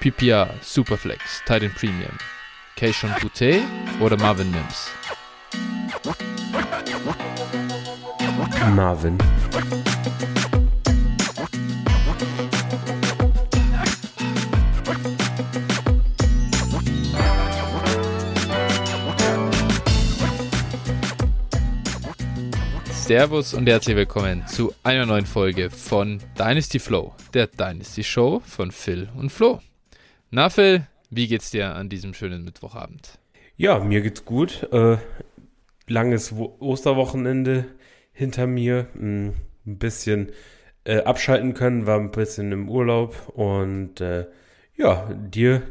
PPR, Superflex, Titan Premium, Keishon Boutte oder Marvin Mims? Marvin. Servus und herzlich willkommen zu einer neuen Folge von Dynasty Flow, der Dynasty Show von Phil und Flo. Na Phil, wie geht's dir an diesem schönen Mittwochabend? Ja, mir geht's gut. Äh, langes Wo Osterwochenende hinter mir. Hm, ein bisschen äh, abschalten können, war ein bisschen im Urlaub und äh, ja, dir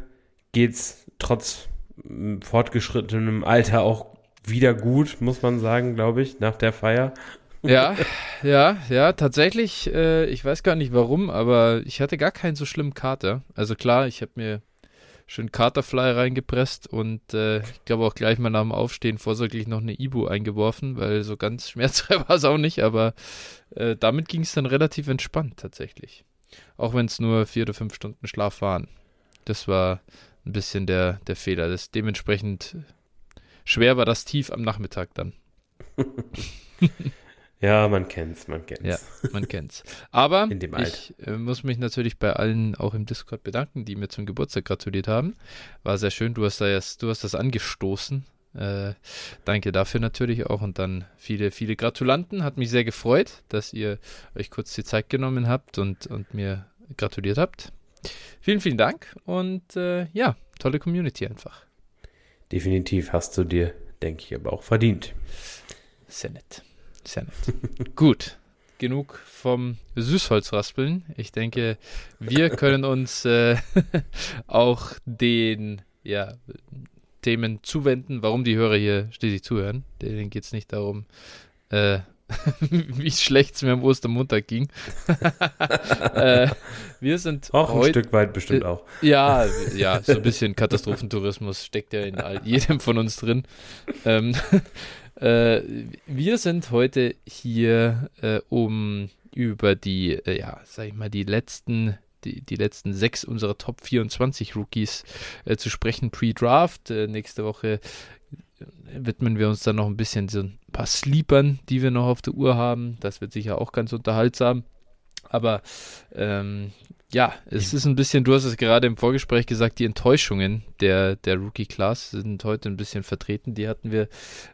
geht's trotz hm, fortgeschrittenem Alter auch wieder gut, muss man sagen, glaube ich, nach der Feier. Ja, ja, ja, tatsächlich, äh, ich weiß gar nicht warum, aber ich hatte gar keinen so schlimmen Kater. Also klar, ich habe mir schön Katerfly reingepresst und äh, ich glaube auch gleich mal nach dem Aufstehen vorsorglich noch eine Ibu eingeworfen, weil so ganz schmerzfrei war es auch nicht, aber äh, damit ging es dann relativ entspannt tatsächlich. Auch wenn es nur vier oder fünf Stunden Schlaf waren. Das war ein bisschen der, der Fehler. Das dementsprechend schwer war das tief am Nachmittag dann. ja, man kennt's, man kennt's. Ja, man kennt's. Aber ich äh, muss mich natürlich bei allen auch im Discord bedanken, die mir zum Geburtstag gratuliert haben. War sehr schön. Du hast, da erst, du hast das angestoßen. Äh, danke dafür natürlich auch und dann viele, viele Gratulanten. Hat mich sehr gefreut, dass ihr euch kurz die Zeit genommen habt und, und mir gratuliert habt. Vielen, vielen Dank und äh, ja, tolle Community einfach. Definitiv hast du dir, denke ich, aber auch verdient. Sehr nett. Sehr nett. Gut. Genug vom Süßholzraspeln. Ich denke, wir können uns äh, auch den ja, Themen zuwenden, warum die Hörer hier schließlich zuhören. Denen geht es nicht darum, äh, wie schlecht es mir am Ostermontag ging. äh, wir sind auch ein Stück weit bestimmt auch. Ja, ja, so ein bisschen Katastrophentourismus steckt ja in all, jedem von uns drin. Ähm, äh, wir sind heute hier, äh, um über die, äh, ja, sag ich mal, die letzten die, die letzten sechs unserer Top 24 Rookies äh, zu sprechen, pre-Draft. Äh, nächste Woche widmen wir uns dann noch ein bisschen so ein paar Sleepern, die wir noch auf der Uhr haben. Das wird sicher auch ganz unterhaltsam. Aber ähm, ja, es ist ein bisschen, du hast es gerade im Vorgespräch gesagt, die Enttäuschungen der, der Rookie-Class sind heute ein bisschen vertreten. Die hatten wir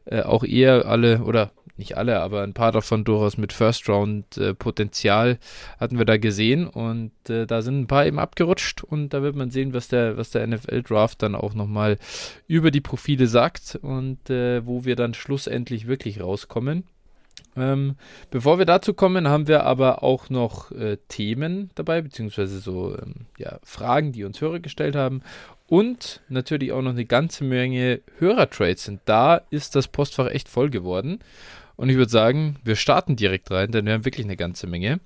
äh, auch eher alle, oder nicht alle, aber ein paar davon durchaus mit First-Round-Potenzial äh, hatten wir da gesehen und äh, da sind ein paar eben abgerutscht und da wird man sehen, was der, was der NFL-Draft dann auch nochmal über die Profile sagt und äh, wo wir dann schlussendlich wirklich rauskommen. Ähm, bevor wir dazu kommen, haben wir aber auch noch äh, Themen dabei, beziehungsweise so ähm, ja, Fragen, die uns Hörer gestellt haben. Und natürlich auch noch eine ganze Menge Hörertrades sind. Da ist das Postfach echt voll geworden. Und ich würde sagen, wir starten direkt rein, denn wir haben wirklich eine ganze Menge.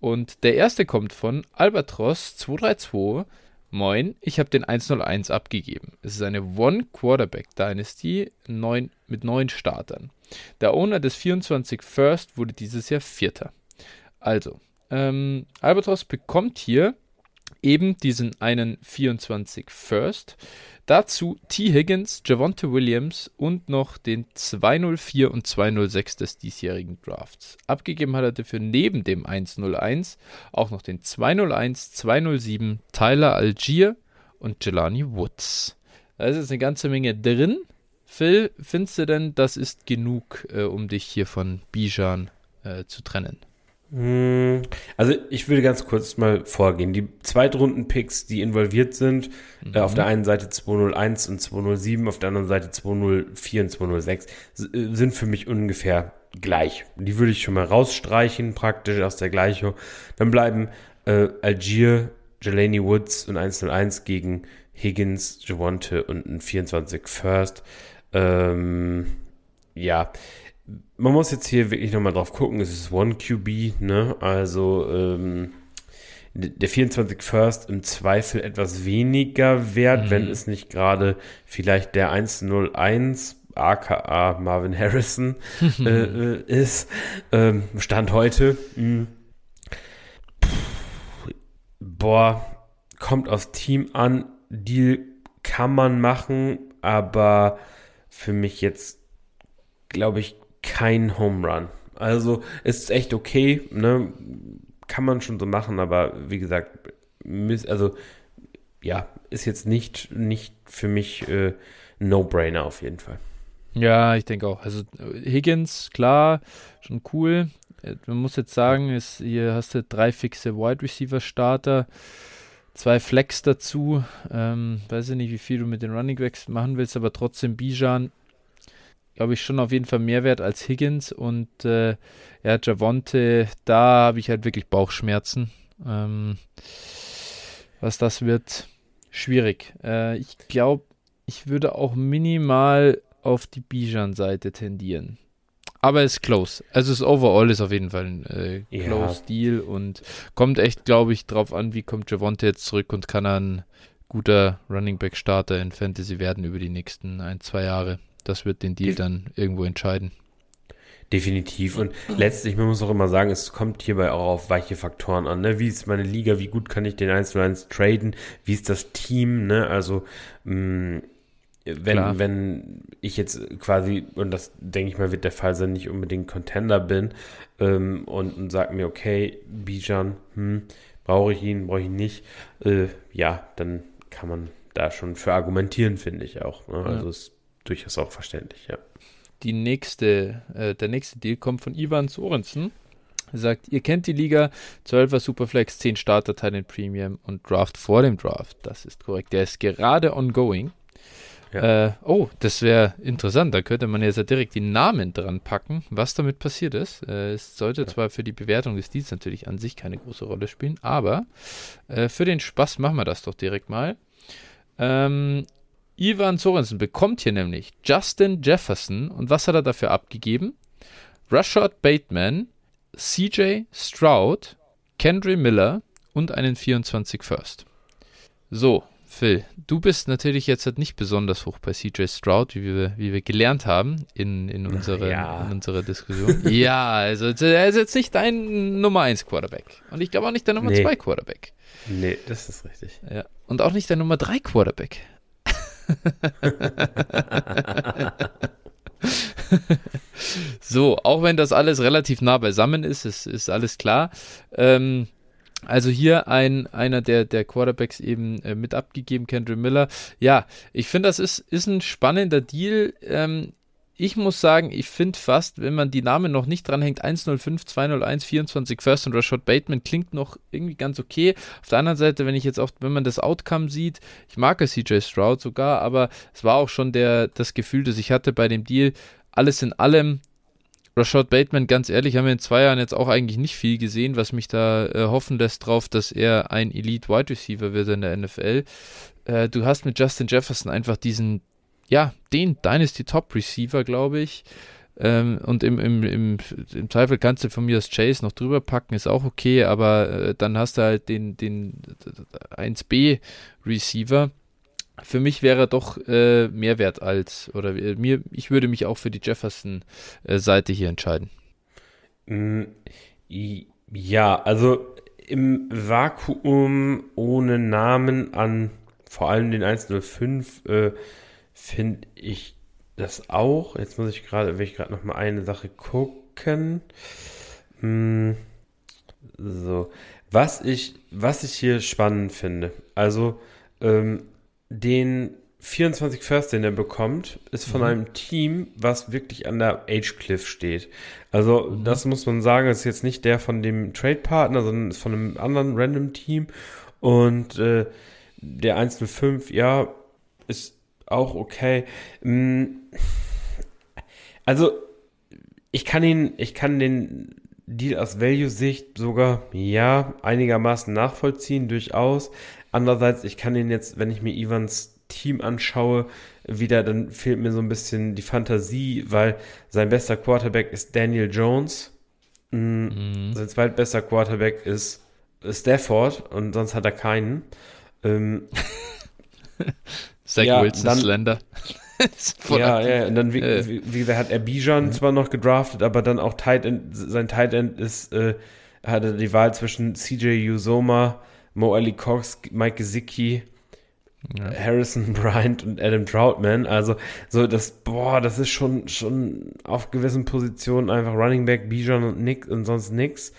Und der erste kommt von Albatros 232. Moin, ich habe den 101 abgegeben. Es ist eine One-Quarterback-Dynasty mit neun Startern. Der Owner des 24 First wurde dieses Jahr Vierter. Also, ähm, Albatros bekommt hier eben diesen einen 24 First. Dazu T. Higgins, Javonte Williams und noch den 204 und 206 des diesjährigen Drafts. Abgegeben hat er dafür neben dem 101 auch noch den 201, 207 Tyler Algier und Jelani Woods. Da ist jetzt eine ganze Menge drin. Phil, findest du denn, das ist genug, äh, um dich hier von Bijan äh, zu trennen? Hm, also ich würde ganz kurz mal vorgehen. Die Zweitrunden-Picks, die involviert sind, mhm. äh, auf der einen Seite 201 und 207, auf der anderen Seite 204 und 206, äh, sind für mich ungefähr gleich. Die würde ich schon mal rausstreichen, praktisch aus der Gleichung. Dann bleiben äh, Algier, Jelani Woods und 101 gegen Higgins, Javonte und ein 24 First. Ähm, ja, man muss jetzt hier wirklich nochmal drauf gucken, es ist One QB, ne? Also ähm, der 24 First im Zweifel etwas weniger wert, mhm. wenn es nicht gerade vielleicht der 101 aka Marvin Harrison äh, äh, ist. Ähm, Stand heute. Mh. Hm. Boah, kommt aufs Team an. Deal kann man machen, aber für mich jetzt, glaube ich, kein Home Run. Also ist echt okay, ne? Kann man schon so machen, aber wie gesagt, also ja, ist jetzt nicht, nicht für mich äh, No-Brainer auf jeden Fall. Ja, ich denke auch. Also Higgins, klar, schon cool. Äh, man muss jetzt sagen, ist, hier hast du drei fixe Wide Receiver Starter, zwei Flex dazu. Ähm, weiß ich nicht, wie viel du mit den Running Backs machen willst, aber trotzdem Bijan, glaube ich, schon auf jeden Fall mehr wert als Higgins. Und äh, ja, Javonte, da habe ich halt wirklich Bauchschmerzen. Ähm, was das wird, schwierig. Äh, ich glaube, ich würde auch minimal auf die Bijan-Seite tendieren. Aber es ist close. Also das Overall ist auf jeden Fall ein äh, close ja. Deal und kommt echt, glaube ich, drauf an, wie kommt Javonte jetzt zurück und kann er ein guter Running Back Starter in Fantasy werden über die nächsten ein, zwei Jahre. Das wird den Deal dann irgendwo entscheiden. Definitiv. Und letztlich, man muss auch immer sagen, es kommt hierbei auch auf weiche Faktoren an. Ne? Wie ist meine Liga? Wie gut kann ich den 1 zu 1 traden? Wie ist das Team? Ne? Also, mh, mm, wenn, wenn ich jetzt quasi, und das denke ich mal, wird der Fall sein, nicht unbedingt Contender bin ähm, und, und sage mir, okay, Bijan, hm, brauche ich ihn, brauche ich ihn nicht, äh, ja, dann kann man da schon für argumentieren, finde ich auch. Ne? Also ja. ist durchaus auch verständlich, ja. Die nächste, äh, der nächste Deal kommt von Ivan Sorensen. Er sagt, ihr kennt die Liga, 12er Superflex, 10 Starter in Premium und Draft vor dem Draft. Das ist korrekt. Der ist gerade ongoing. Ja. Äh, oh, das wäre interessant. Da könnte man jetzt ja direkt die Namen dran packen, was damit passiert ist. Äh, es sollte ja. zwar für die Bewertung des Deals natürlich an sich keine große Rolle spielen, aber äh, für den Spaß machen wir das doch direkt mal. Ähm, Ivan Sorensen bekommt hier nämlich Justin Jefferson und was hat er dafür abgegeben? Rashad Bateman, CJ Stroud, Kendry Miller und einen 24 First. So, Phil, du bist natürlich jetzt halt nicht besonders hoch bei CJ Stroud, wie wir, wie wir gelernt haben in, in, unsere, ja. in unserer Diskussion. ja, also er ist jetzt nicht dein Nummer 1 Quarterback. Und ich glaube auch nicht dein Nummer 2 nee. Quarterback. Nee, das ist richtig. Ja. Und auch nicht dein Nummer 3 Quarterback. so, auch wenn das alles relativ nah beisammen ist, ist, ist alles klar. Ähm, also hier ein, einer der, der Quarterbacks eben äh, mit abgegeben, Kendrick Miller. Ja, ich finde, das ist, ist ein spannender Deal. Ähm, ich muss sagen, ich finde fast, wenn man die Namen noch nicht dranhängt, 105, 201, 24 First und Rashad Bateman klingt noch irgendwie ganz okay. Auf der anderen Seite, wenn ich jetzt auch, wenn man das Outcome sieht, ich mag es CJ Stroud sogar, aber es war auch schon der, das Gefühl, das ich hatte bei dem Deal. Alles in allem Rashad Bateman, ganz ehrlich, haben wir in zwei Jahren jetzt auch eigentlich nicht viel gesehen, was mich da äh, hoffen lässt drauf, dass er ein Elite Wide Receiver wird in der NFL. Äh, du hast mit Justin Jefferson einfach diesen, ja, den Dynasty Top Receiver, glaube ich. Ähm, und im, im, im, im, Zweifel kannst du von mir das Chase noch drüber packen, ist auch okay, aber äh, dann hast du halt den, den 1B Receiver für mich wäre doch äh, mehr wert als, oder äh, mir, ich würde mich auch für die Jefferson-Seite äh, hier entscheiden. Mm, ja, also im Vakuum ohne Namen an vor allem den 105 äh, finde ich das auch. Jetzt muss ich gerade, will ich gerade noch mal eine Sache gucken. Hm, so, was ich, was ich hier spannend finde. Also ähm, den 24 First, den er bekommt, ist von mhm. einem Team, was wirklich an der Age Cliff steht. Also, mhm. das muss man sagen, ist jetzt nicht der von dem Trade-Partner, sondern ist von einem anderen random Team. Und äh, der 105, ja, ist auch okay. Mm, also, ich kann ihn, ich kann den Deal aus Value-Sicht sogar, ja, einigermaßen nachvollziehen, durchaus. Andererseits, ich kann ihn jetzt, wenn ich mir Ivans Team anschaue, wieder, dann fehlt mir so ein bisschen die Fantasie, weil sein bester Quarterback ist Daniel Jones. Mm, mhm. Sein zweitbester Quarterback ist Stafford und sonst hat er keinen. Ähm, Zach ja, Wilson dann, Slender. ja, ja, und dann, wie, äh. wie, wie gesagt, hat er Bijan mhm. zwar noch gedraftet, aber dann auch Tight End, sein Tight End ist, äh, hatte die Wahl zwischen CJ Usoma Mo Ali Cox, Mike Gesicki, ja. Harrison Bryant und Adam Troutman. Also, so das, boah, das ist schon, schon auf gewissen Positionen einfach Running Back, Bijan und Nick und sonst nix.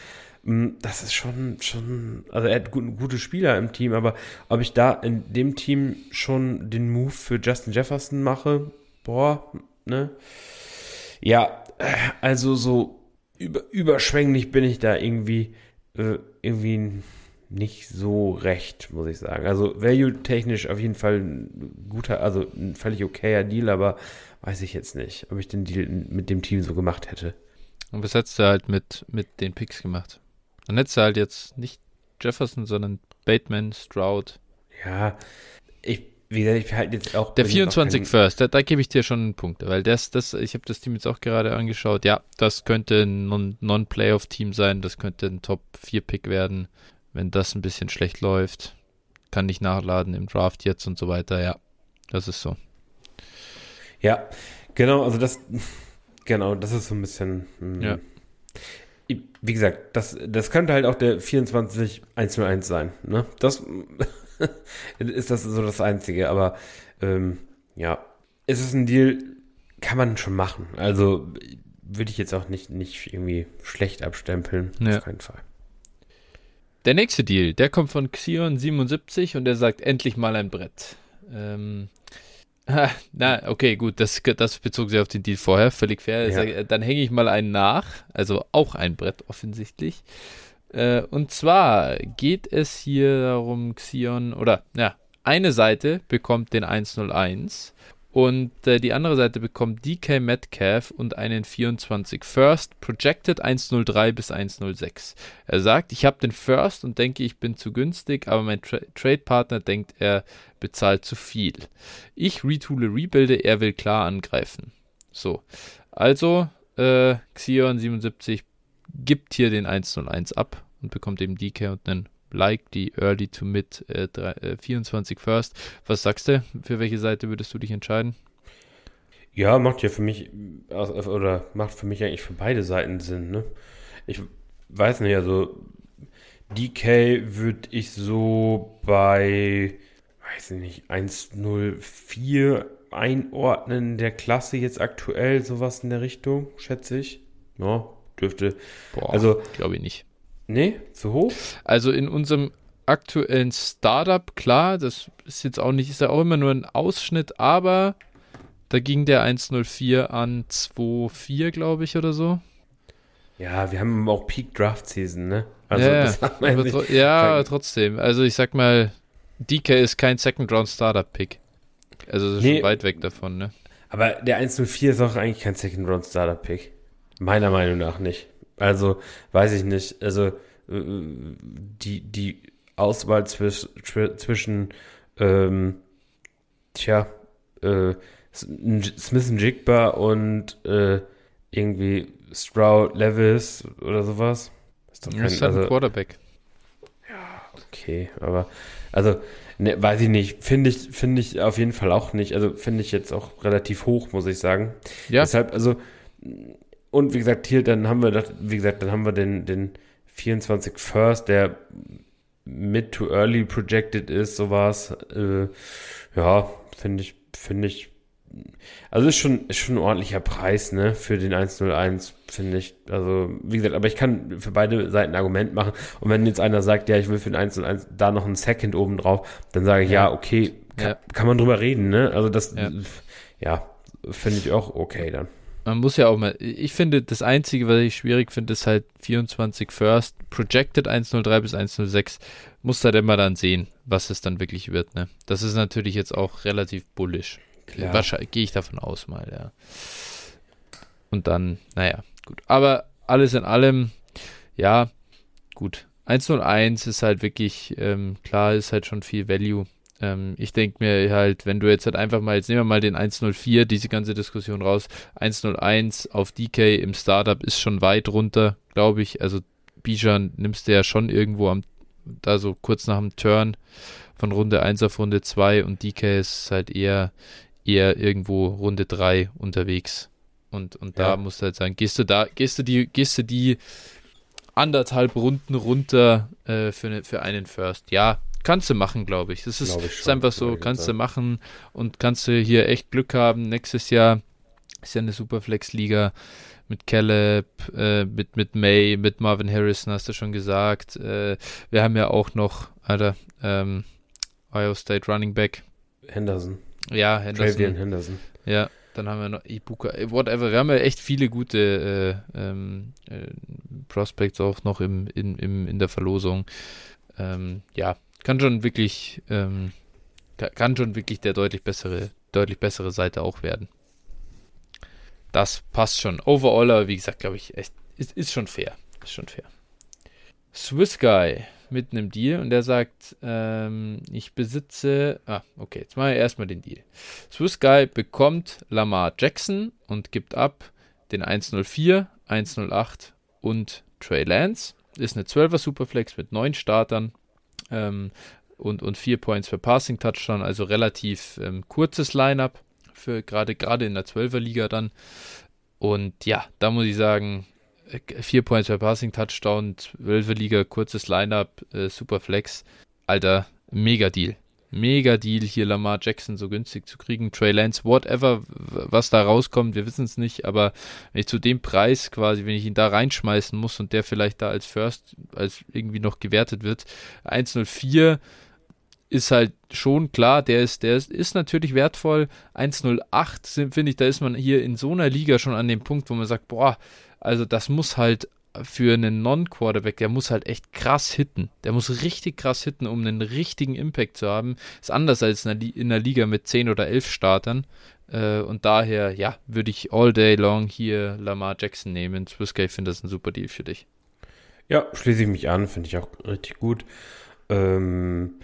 Mm, das ist schon, schon, also er hat gut, gute Spieler im Team, aber ob ich da in dem Team schon den Move für Justin Jefferson mache, boah, ne? Ja, also so über, überschwänglich bin ich da irgendwie, äh, irgendwie nicht so recht, muss ich sagen. Also value-technisch auf jeden Fall ein guter, also ein völlig okayer Deal, aber weiß ich jetzt nicht, ob ich den Deal mit dem Team so gemacht hätte. Und was hättest du halt mit, mit den Picks gemacht? Dann hättest du halt jetzt nicht Jefferson, sondern Bateman, Stroud. Ja, ich, wie gesagt, ich halt jetzt auch. Der 24 kein... First, da, da, gebe ich dir schon einen Punkt, weil das, das, ich habe das Team jetzt auch gerade angeschaut. Ja, das könnte ein Non-Playoff-Team sein, das könnte ein Top-4-Pick werden wenn das ein bisschen schlecht läuft, kann nicht nachladen im Draft jetzt und so weiter. Ja, das ist so. Ja, genau, also das, genau, das ist so ein bisschen. Mh, hm. ja. Wie gesagt, das, das könnte halt auch der 24 101 sein. Ne? Das ist das so das Einzige, aber ähm, ja, ist es ein Deal, kann man schon machen. Also würde ich jetzt auch nicht, nicht irgendwie schlecht abstempeln. Ja. Auf keinen Fall. Der nächste Deal, der kommt von Xion77 und der sagt endlich mal ein Brett. Ähm, na, okay, gut, das, das bezog sich auf den Deal vorher, völlig fair. Ja. Dann hänge ich mal einen nach, also auch ein Brett offensichtlich. Äh, und zwar geht es hier darum, Xion, oder ja, eine Seite bekommt den 101 und äh, die andere Seite bekommt DK Metcalf und einen 24 First, projected 103 bis 106. Er sagt, ich habe den First und denke, ich bin zu günstig, aber mein Tra Trade-Partner denkt, er bezahlt zu viel. Ich retoole, rebuilde, er will klar angreifen. So, also äh, Xion77 gibt hier den 101 ab und bekommt eben DK und einen like die Early to Mid äh, 3, äh, 24 First. Was sagst du? Für welche Seite würdest du dich entscheiden? Ja, macht ja für mich, oder macht für mich eigentlich für beide Seiten Sinn, ne? Ich weiß nicht, also DK würde ich so bei, weiß ich nicht, 104 einordnen der Klasse jetzt aktuell, sowas in der Richtung, schätze ich. Ja, dürfte. Boah, also glaube ich nicht. Nee, zu hoch? Also in unserem aktuellen Startup, klar, das ist jetzt auch nicht, ist ja auch immer nur ein Ausschnitt, aber da ging der 104 an 2,4, glaube ich, oder so. Ja, wir haben auch Peak Draft Season, ne? Also, ja, aber tro ja trotzdem. Also, ich sag mal, DK ist kein Second Round Startup Pick. Also, das ist nee, schon weit weg davon, ne? Aber der 104 ist auch eigentlich kein Second Round Startup Pick. Meiner Meinung nach nicht. Also, weiß ich nicht. Also, äh, die, die Auswahl zwisch, zwischen, ähm, tja, äh, Smith Jigba und äh, irgendwie Stroud Levis oder sowas. Ist doch kein, ist halt also, ein Quarterback. Ja, okay, aber also ne, weiß ich nicht, finde ich finde ich auf jeden Fall auch nicht, also finde ich jetzt auch relativ hoch, muss ich sagen. Ja. Deshalb also und wie gesagt, hier, dann haben wir, das, wie gesagt, dann haben wir den, den 24 First, der mid to early projected ist, sowas. Äh, ja, finde ich, finde ich, also ist schon, ist schon ein ordentlicher Preis, ne, für den 101, finde ich. Also, wie gesagt, aber ich kann für beide Seiten ein Argument machen. Und wenn jetzt einer sagt, ja, ich will für den 101 da noch einen Second oben drauf, dann sage ich, ja, ja okay, kann, ja. kann, man drüber reden, ne? Also das, ja, ja finde ich auch okay dann man muss ja auch mal, ich finde, das Einzige, was ich schwierig finde, ist halt 24 First, Projected 103 bis 106, muss halt immer dann sehen, was es dann wirklich wird, ne? Das ist natürlich jetzt auch relativ bullish. Wahrscheinlich gehe ich davon aus mal, ja. Und dann, naja, gut. Aber alles in allem, ja, gut. 101 ist halt wirklich, ähm, klar, ist halt schon viel Value. Ähm, ich denke mir halt, wenn du jetzt halt einfach mal, jetzt nehmen wir mal den 104, diese ganze Diskussion raus, 101 auf DK im Startup ist schon weit runter, glaube ich. Also Bijan nimmst du ja schon irgendwo am, da so kurz nach dem Turn von Runde 1 auf Runde 2 und DK ist halt eher, eher irgendwo Runde 3 unterwegs. Und, und ja. da musst du halt sagen, gehst du da, gehst du die, gehst du die anderthalb Runden runter äh, für, ne, für einen First. Ja, kannst du machen, glaube ich. Das ist, ich ist einfach so, kannst du machen und kannst du hier echt Glück haben. Nächstes Jahr ist ja eine Superflex-Liga mit Caleb, äh, mit, mit May, mit Marvin Harrison, hast du schon gesagt. Äh, wir haben ja auch noch, Alter, ähm, Ohio State Running Back. Henderson. Ja, Henderson. Travian Henderson. Ja, dann haben wir noch Ibuka, äh, whatever. Wir haben ja echt viele gute äh, ähm, äh, Prospects auch noch im, in, im, in der Verlosung. Ähm, ja, kann schon wirklich, ähm, kann schon wirklich der deutlich bessere, deutlich bessere Seite auch werden. Das passt schon. Overall, wie gesagt, glaube ich, echt, ist, ist schon fair. Ist schon fair. Swiss Guy mit einem Deal und der sagt, ähm, ich besitze. Ah, okay, jetzt machen wir erstmal den Deal. Swiss Guy bekommt Lamar Jackson und gibt ab den 104, 108 und Trey Lance. Ist eine 12er Superflex mit neun Startern ähm, und, und vier Points für Passing Touchdown, also relativ ähm, kurzes Lineup für gerade gerade in der 12er Liga dann. Und ja, da muss ich sagen, vier Points per Passing Touchdown, 12er Liga, kurzes Lineup, äh, super Flex. Alter, mega Deal. Mega Deal, hier Lamar Jackson so günstig zu kriegen. Trey Lance, whatever, was da rauskommt, wir wissen es nicht, aber wenn ich zu dem Preis quasi, wenn ich ihn da reinschmeißen muss und der vielleicht da als First, als irgendwie noch gewertet wird, 104 ist halt schon klar, der ist, der ist, ist natürlich wertvoll. 108 finde ich, da ist man hier in so einer Liga schon an dem Punkt, wo man sagt, boah, also das muss halt für einen Non-Quarterback, der muss halt echt krass hitten. Der muss richtig krass hitten, um einen richtigen Impact zu haben. Ist anders als in einer Liga mit 10 oder 11 Startern. Äh, und daher, ja, würde ich all day long hier Lamar Jackson nehmen. Swiss finde das ein super Deal für dich. Ja, schließe ich mich an, finde ich auch richtig gut. Ähm,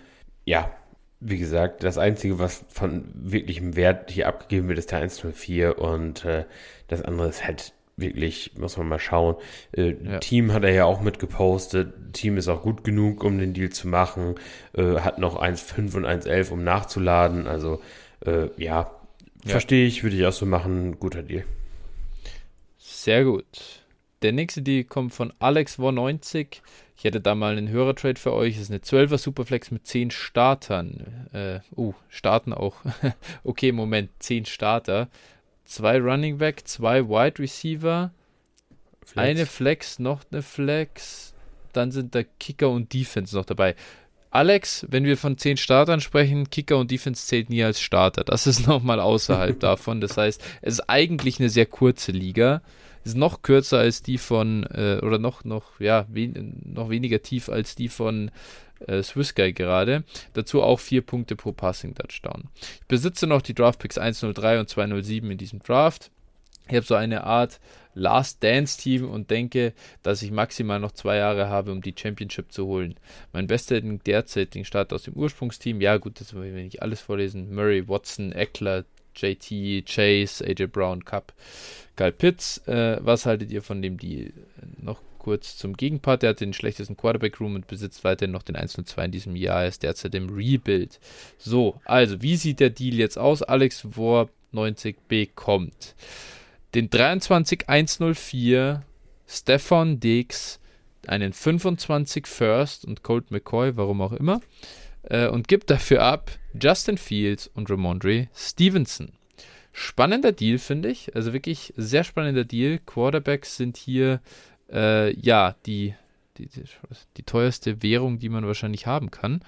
ja, wie gesagt, das Einzige, was von wirklichem Wert hier abgegeben wird, ist der 104 und äh, das andere ist halt wirklich, muss man mal schauen. Äh, ja. Team hat er ja auch mitgepostet. Team ist auch gut genug, um den Deal zu machen. Äh, hat noch 1,5 und 1,11, um nachzuladen. Also, äh, ja, ja. verstehe ich, würde ich auch so machen. Guter Deal. Sehr gut. Der nächste Deal kommt von Alex90. Ich hätte da mal einen Hörertrade für euch. Das ist eine 12er Superflex mit 10 Startern. Äh, uh, starten auch. okay, Moment, 10 Starter zwei Running Back, zwei Wide Receiver, Flex. eine Flex, noch eine Flex, dann sind da Kicker und Defense noch dabei. Alex, wenn wir von zehn Startern sprechen, Kicker und Defense zählt nie als Starter. Das ist nochmal außerhalb davon. Das heißt, es ist eigentlich eine sehr kurze Liga. Ist noch kürzer als die von, äh, oder noch, noch, ja, wen, noch weniger tief als die von äh, Swiss Guy gerade. Dazu auch vier Punkte pro Passing Touchdown. Ich besitze noch die Draft Picks 103 und 207 in diesem Draft. Ich habe so eine Art Last Dance Team und denke, dass ich maximal noch zwei Jahre habe, um die Championship zu holen. Mein bester derzeitigen Start aus dem Ursprungsteam, ja gut, das will ich nicht alles vorlesen. Murray, Watson, Eckler, JT, Chase, AJ Brown, Cup, Kyle Pitts. Äh, was haltet ihr von dem Deal? Noch kurz zum Gegenpart. Der hat den schlechtesten Quarterback-Room und besitzt weiterhin noch den 1 2 in diesem Jahr. Er ist derzeit im Rebuild. So, also, wie sieht der Deal jetzt aus? Alex Warp 90 bekommt den 23104 Stefan Diggs, einen 25 First und Colt McCoy, warum auch immer, äh, und gibt dafür ab Justin Fields und Ramondre Stevenson. Spannender Deal, finde ich. Also wirklich sehr spannender Deal. Quarterbacks sind hier äh, ja, die, die, die, teuerste Währung, die man wahrscheinlich haben kann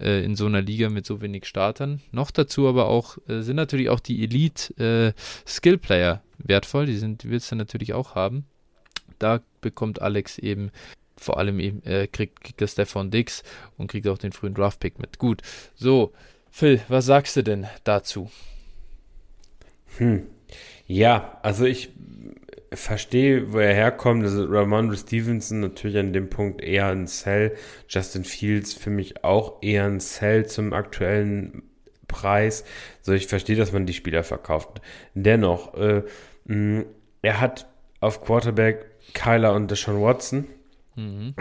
äh, in so einer Liga mit so wenig Startern. Noch dazu aber auch äh, sind natürlich auch die Elite äh, wertvoll, die sind die willst du natürlich auch haben. Da bekommt Alex eben vor allem eben äh, kriegt, kriegt der Stefan Dix und kriegt auch den frühen Draft Pick mit. Gut. So, Phil, was sagst du denn dazu? Hm. Ja, also ich verstehe, wo er herkommt. Also Ramondre Stevenson natürlich an dem Punkt eher ein Sell. Justin Fields für mich auch eher ein Sell zum aktuellen Preis. So, ich verstehe, dass man die Spieler verkauft. Dennoch, äh, mh, er hat auf Quarterback Kyler und Deshaun Watson. Mhm.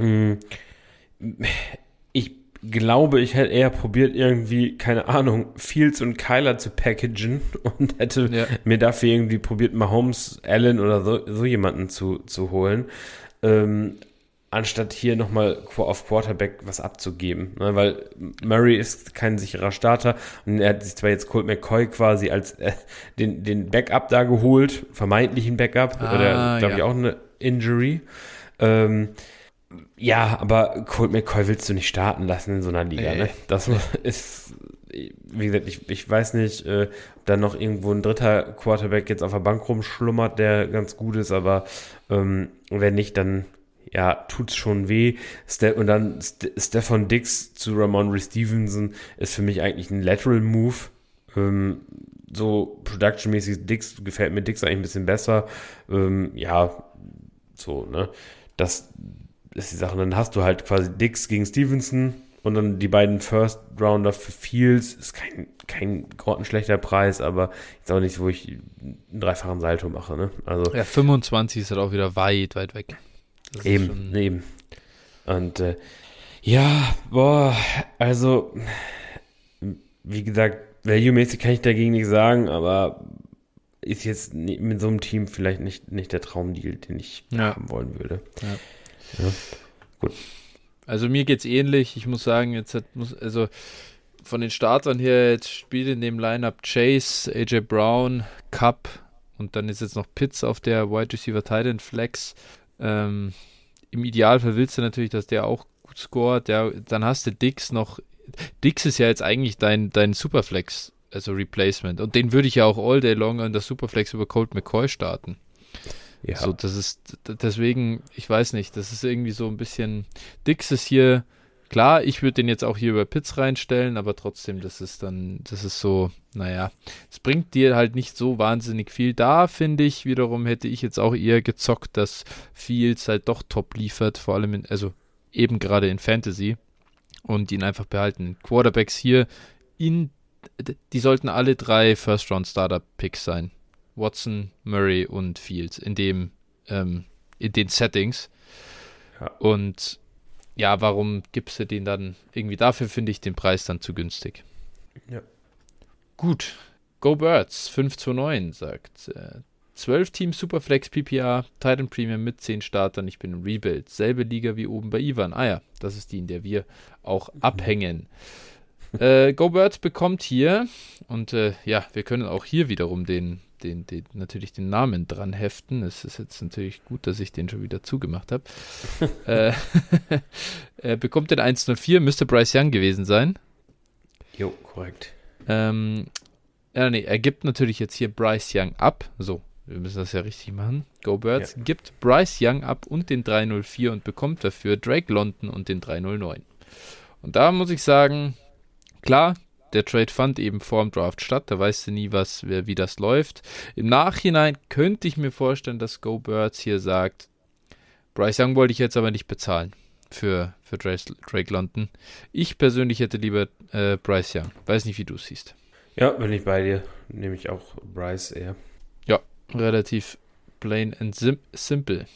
Mh, ich glaube, ich hätte eher probiert, irgendwie, keine Ahnung, Fields und Kyler zu packagen und hätte ja. mir dafür irgendwie probiert, Mahomes, Allen oder so, so jemanden zu, zu holen. Ähm, anstatt hier nochmal auf Quarterback was abzugeben. Ne? Weil Murray ist kein sicherer Starter und er hat sich zwar jetzt Colt McCoy quasi als äh, den, den Backup da geholt, vermeintlichen Backup, ah, oder glaube ja. ich auch eine Injury. Ähm, ja, aber Colt McCoy willst du nicht starten lassen in so einer Liga. Nee. Ne? Das ist, wie gesagt, ich, ich weiß nicht, äh, ob da noch irgendwo ein dritter Quarterback jetzt auf der Bank rumschlummert, der ganz gut ist, aber ähm, wenn nicht, dann ja, tut's schon weh. Und dann Stefan Dix zu Ramon Stevenson ist für mich eigentlich ein Lateral Move. Ähm, so production-mäßig Dix gefällt mir Dix eigentlich ein bisschen besser. Ähm, ja, so, ne? Das ist die Sache. Dann hast du halt quasi Dix gegen Stevenson und dann die beiden First Rounder für Fields. Ist kein, kein grottenschlechter Preis, aber jetzt auch nicht, wo ich einen dreifachen Salto mache, ne? Also. Ja, 25 ist halt auch wieder weit, weit weg. Das eben, eben. Und äh, ja, boah, also, wie gesagt, value-mäßig kann ich dagegen nicht sagen, aber ist jetzt mit so einem Team vielleicht nicht, nicht der Traumdeal, den ich ja. haben wollen würde. Ja. Ja. Gut. Also mir geht's ähnlich. Ich muss sagen, jetzt hat, muss, also von den Startern her, jetzt spielt in dem Lineup Chase, AJ Brown, Cup und dann ist jetzt noch Pitts auf der Wide Receiver Titan Flex. Ähm, Im Idealfall willst du natürlich, dass der auch gut scoret. Der, dann hast du Dix noch. Dix ist ja jetzt eigentlich dein, dein Superflex, also Replacement. Und den würde ich ja auch all day long an der Superflex über Colt McCoy starten. Ja. So, das ist deswegen, ich weiß nicht, das ist irgendwie so ein bisschen. Dix ist hier Klar, ich würde den jetzt auch hier über Pits reinstellen, aber trotzdem, das ist dann, das ist so, naja, es bringt dir halt nicht so wahnsinnig viel. Da finde ich, wiederum hätte ich jetzt auch eher gezockt, dass Fields halt doch top liefert, vor allem in, also eben gerade in Fantasy und ihn einfach behalten. Quarterbacks hier in, die sollten alle drei First-Round-Starter-Picks sein. Watson, Murray und Fields in dem, ähm, in den Settings. Ja. Und ja, warum gibst du den dann irgendwie dafür, finde ich den Preis dann zu günstig. Ja. Gut. Go Birds 529 sagt. Äh, 12 Team Superflex PPA, Titan Premium mit 10 Startern. Ich bin im Rebuild. Selbe Liga wie oben bei Ivan. Ah ja, das ist die, in der wir auch mhm. abhängen. äh, Go Birds bekommt hier, und äh, ja, wir können auch hier wiederum den den, den, natürlich den Namen dran heften. Es ist jetzt natürlich gut, dass ich den schon wieder zugemacht habe. äh, er bekommt den 104, müsste Bryce Young gewesen sein. Jo, korrekt. Ähm, ja, nee, er gibt natürlich jetzt hier Bryce Young ab. So, wir müssen das ja richtig machen. Go Birds ja. gibt Bryce Young ab und den 304 und bekommt dafür Drake London und den 309. Und da muss ich sagen, klar, der Trade fand eben vor dem Draft statt, da weißt du nie, was, wie das läuft. Im Nachhinein könnte ich mir vorstellen, dass Go Birds hier sagt, Bryce Young wollte ich jetzt aber nicht bezahlen für, für Drake London. Ich persönlich hätte lieber äh, Bryce Young. Weiß nicht, wie du es siehst. Ja, bin ich bei dir. Nehme ich auch Bryce eher. Ja, relativ plain and sim simple.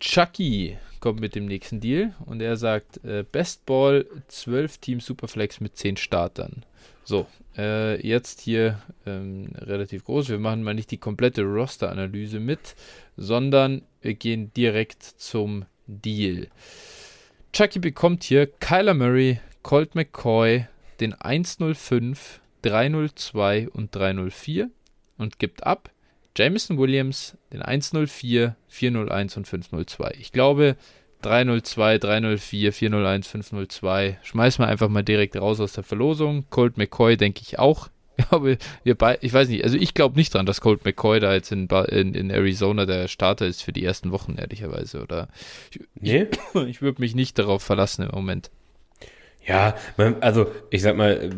Chucky kommt mit dem nächsten Deal und er sagt, äh, Best Ball 12 Team Superflex mit 10 Startern. So, äh, jetzt hier ähm, relativ groß. Wir machen mal nicht die komplette Roster-Analyse mit, sondern wir gehen direkt zum Deal. Chucky bekommt hier Kyler Murray, Colt McCoy, den 105, 302 und 304 und gibt ab Jameson Williams, den 104, 401 und 502. Ich glaube, 302, 304, 401, 502. Schmeißen wir einfach mal direkt raus aus der Verlosung. Colt McCoy denke ich auch. Ich glaube, wir bei, ich weiß nicht, also ich glaube nicht dran, dass Colt McCoy da jetzt in, in, in, Arizona der Starter ist für die ersten Wochen, ehrlicherweise. Oder ich, nee? ich, ich würde mich nicht darauf verlassen im Moment. Ja, also ich sag mal,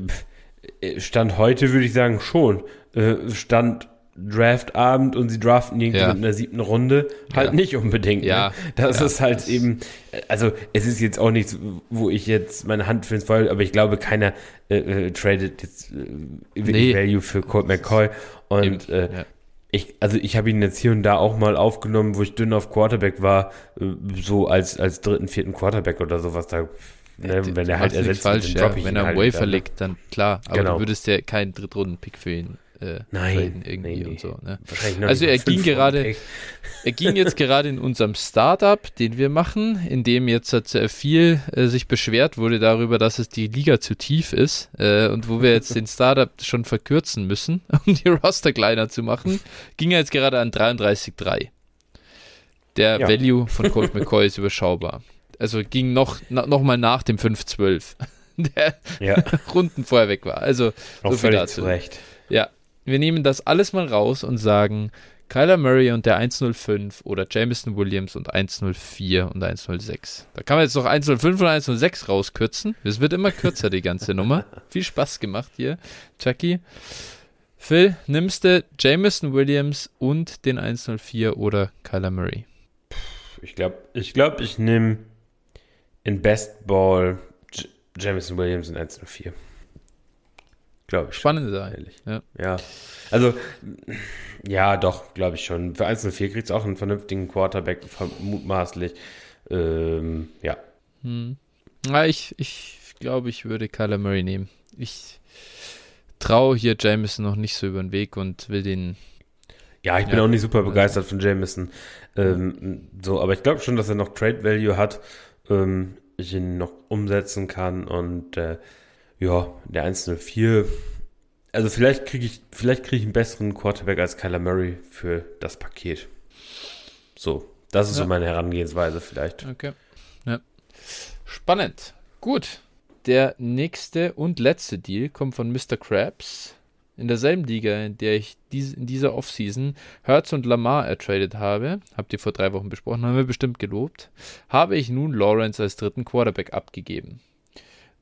äh, Stand heute würde ich sagen schon. Äh, Stand Draftabend und sie draften irgendjemand ja. in der siebten Runde, halt ja. nicht unbedingt. Ne? Ja. Ne? Das ja. ist halt eben, also es ist jetzt auch nichts, wo ich jetzt meine Hand für ins Feuer, aber ich glaube, keiner äh, äh, tradet jetzt äh, nee. Value für Colt McCoy. Und äh, ich, also ich habe ihn jetzt hier und da auch mal aufgenommen, wo ich dünn auf Quarterback war, äh, so als, als dritten, vierten Quarterback oder sowas. Da Ne, wenn er halt ersetzt falsch, ja. Wenn er halt Wafer ne? liegt, dann klar. Aber genau. du würdest ja keinen Drittrunden-Pick für ihn äh, Nein, irgendwie nee, nee. und so. Ne? Also er ging gerade-. Er ging jetzt gerade in unserem Startup, den wir machen, in dem jetzt sehr viel äh, sich beschwert wurde darüber, dass es die Liga zu tief ist äh, und wo wir jetzt den Startup schon verkürzen müssen, um die Roster kleiner zu machen, ging er jetzt gerade an 33,3. Der Ja. Value von Colt McCoy ist überschaubar. Also ging noch, na, noch mal nach dem 5,12, der Ja, Runden vorher weg war. Also auch So viel dazu. zu Recht. ja, wir nehmen das alles mal raus und sagen Kyler Murray und der 105 oder Jameson Williams und 104 und 106. Da kann man jetzt noch 105 und 106 rauskürzen. Es wird immer kürzer, die ganze Nummer. Viel Spaß gemacht hier, Chucky. Phil, nimmst du Jameson Williams und den 104 oder Kyler Murray? Ich glaube, ich, glaub, ich nehme in Best Ball J Jameson Williams in 104. Glaube ich. Spannende Sache. Ehrlich. Ja. Ja. Also, ja, doch, glaube ich schon. Für 104 kriegt es auch einen vernünftigen Quarterback, mutmaßlich. Ähm, ja. Hm. Ja, ich, ich glaube, ich würde Kyler Murray nehmen. Ich traue hier Jameson noch nicht so über den Weg und will den. Ja, ich bin Ja. auch nicht super begeistert von Jameson. Ähm, so, aber ich glaube schon, dass er noch Trade Value hat. Ähm, ich ihn noch umsetzen kann und äh, ja, der 104. Also vielleicht kriege ich, vielleicht kriege ich einen besseren Quarterback als Kyler Murray für das Paket. So, das ist Ja. so meine Herangehensweise vielleicht. Okay. Ja. Spannend. Gut. Der nächste und letzte Deal kommt von Mr. Krabs. In derselben Liga, in der ich dies, in dieser Offseason Hertz und Lamar ertradet habe, habt ihr vor drei Wochen besprochen, haben wir bestimmt gelobt, habe ich nun Lawrence als dritten Quarterback abgegeben.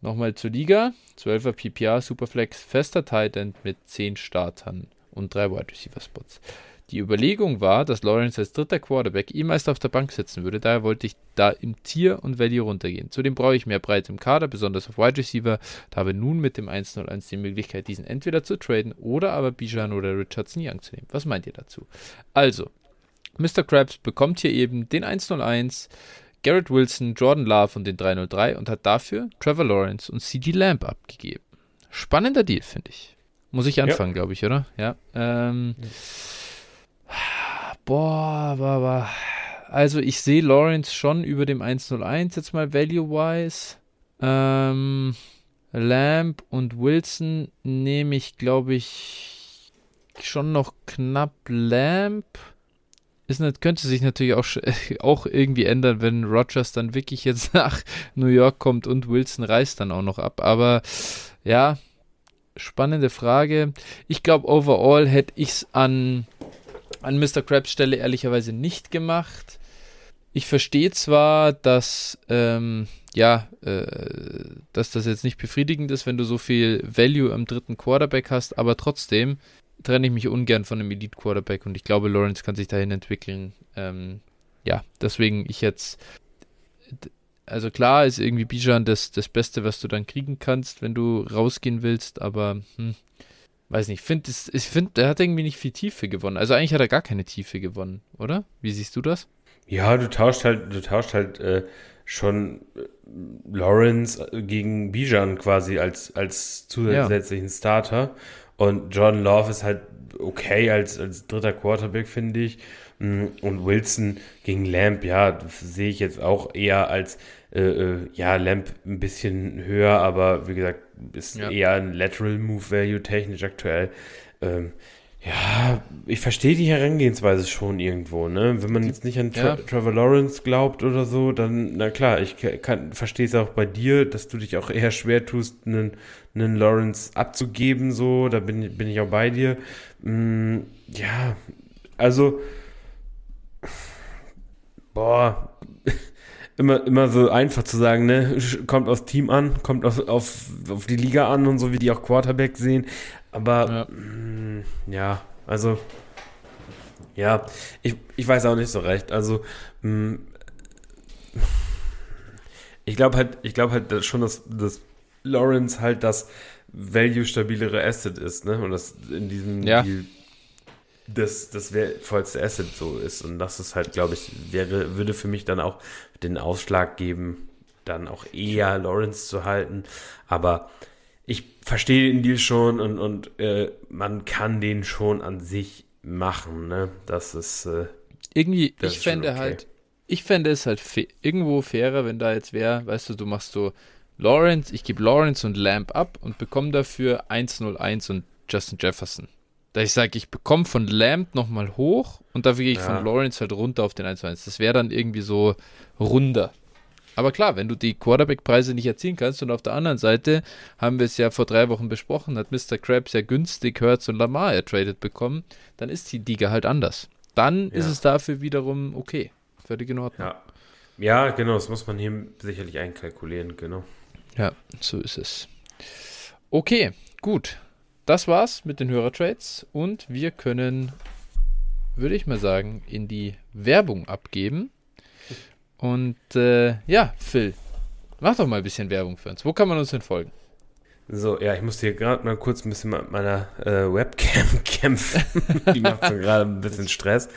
Nochmal zur Liga. 12er PPR, Superflex, fester Tight End mit 10 Startern und drei Wide Receiver Spots. Die Überlegung war, dass Lawrence als dritter Quarterback ihm meist auf der Bank sitzen würde. Daher wollte ich da im Tier und Value runtergehen. Zudem brauche ich mehr Breite im Kader, besonders auf Wide Receiver. Da habe nun mit dem 101 die Möglichkeit, diesen entweder zu traden oder aber Bijan oder Richardson Young zu nehmen. Was meint ihr dazu? Also, Mr. Krabs bekommt hier eben den 101, Garrett Wilson, Jordan Love und den 303 und hat dafür Trevor Lawrence und CD Lamb abgegeben. Spannender Deal, finde ich. Muss ich anfangen, glaube ich, oder? Ja. Ähm, boah, boah, boah. Also ich sehe Lawrence schon über dem 101 jetzt mal value-wise. Ähm, Lamb und Wilson nehme ich, glaube ich, schon noch knapp Lamb. Ist könnte sich natürlich auch, auch irgendwie ändern, wenn Rogers dann wirklich jetzt nach New York kommt und Wilson reißt dann auch noch ab. Aber ja, spannende Frage. Ich glaube, overall hätte ich es an, an Mr. Krabs Stelle ehrlicherweise nicht gemacht. Ich verstehe zwar, dass, ähm, ja, äh, dass das jetzt nicht befriedigend ist, wenn du so viel Value am dritten Quarterback hast, aber trotzdem trenne ich mich ungern von einem Elite Quarterback und ich glaube, Lawrence kann sich dahin entwickeln. Ähm, ja, deswegen ich jetzt, also klar ist irgendwie Bijan das, das Beste, was du dann kriegen kannst, wenn du rausgehen willst, aber hm, weiß nicht, find, es- ich finde, er hat irgendwie nicht viel Tiefe gewonnen. Also eigentlich hat er gar keine Tiefe gewonnen, oder? Wie siehst du das? Ja, du tauscht halt, du tauscht halt äh, schon äh, Lawrence äh, gegen Bijan quasi als, als zusätzlichen Starter. Und Jordan Love ist halt okay als, als dritter Quarterback, finde ich. Mm, Und Wilson gegen Lamb, ja, sehe ich jetzt auch eher als, äh, äh, ja, Lamb ein bisschen höher, aber wie gesagt, ist Ja. eher ein Lateral Move Value technisch aktuell. Ähm, ja, ich verstehe die Herangehensweise schon irgendwo, ne? Wenn man jetzt nicht an Tra Ja. Trevor Lawrence glaubt oder so, dann, na klar, ich kann, verstehe es auch bei dir, dass du dich auch eher schwer tust, einen, einen Lawrence abzugeben, so, da bin, bin ich auch bei dir. Mm, ja, also, boah, immer, immer so einfach zu sagen, ne? Kommt aufs Team an, kommt auf, auf, auf die Liga an und so, wie die auch Quarterback sehen. Aber Ja. mm, ja, also ja, ich, ich weiß auch nicht so recht. Also mm, ich glaube halt, ich glaube halt dass schon, dass, dass Lawrence halt das value-stabilere Asset ist, ne? Und das in diesem Ja. Deal das, das wertvollste Asset so ist. Und das ist halt, glaube ich, wäre, würde für mich dann auch den Ausschlag geben, dann auch eher Lawrence zu halten. Aber verstehe den Deal schon und, und äh, man kann den schon an sich machen. Ne? Das ist. Äh, Irgendwie, das ich ist fände okay. halt, ich fände es halt irgendwo fairer, wenn da jetzt wäre, weißt du, du machst so Lawrence, ich gebe Lawrence und Lamp ab und bekomme dafür 1-0-1 und Justin Jefferson. Da ich sage, ich bekomme von Lamp nochmal hoch und dafür gehe ich ja. von Lawrence halt runter auf den 1-1. Das wäre dann irgendwie so runder. Aber klar, wenn du die Quarterback-Preise nicht erzielen kannst und auf der anderen Seite haben wir es ja vor drei Wochen besprochen, hat Mr. Krabs ja günstig Hertz und Lamar ertradet bekommen, dann ist die Liga halt anders. Dann ja. ist es dafür wiederum okay. Völlig in Ordnung. Ja. ja, genau, das muss man hier sicherlich einkalkulieren, genau. Ja, so ist es. Okay, gut. Das war's mit den Hörertrades und wir können, würde ich mal sagen, in die Werbung abgeben. Und äh, ja, Phil, mach doch mal ein bisschen Werbung für uns. Wo kann man uns denn folgen? So, ja, ich musste hier gerade mal kurz ein bisschen mit meiner äh, Webcam kämpfen. Die macht so gerade ein bisschen Stress.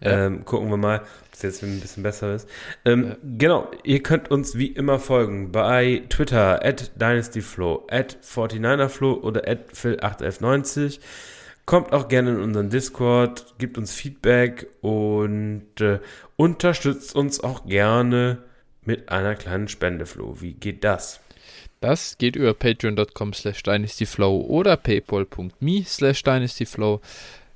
Ja. Ähm, gucken wir mal, ob es jetzt ein bisschen besser ist. Ähm, ja. Genau, ihr könnt uns wie immer folgen bei Twitter at DynastyFlow, at 49erFlow oder at Phil81190. Kommt auch gerne in unseren Discord, gibt uns Feedback und äh, unterstützt uns auch gerne mit einer kleinen Spende, Flo. Wie geht das? Das geht über patreon.com slash dynastyflow oder paypal.me slash dynastyflow.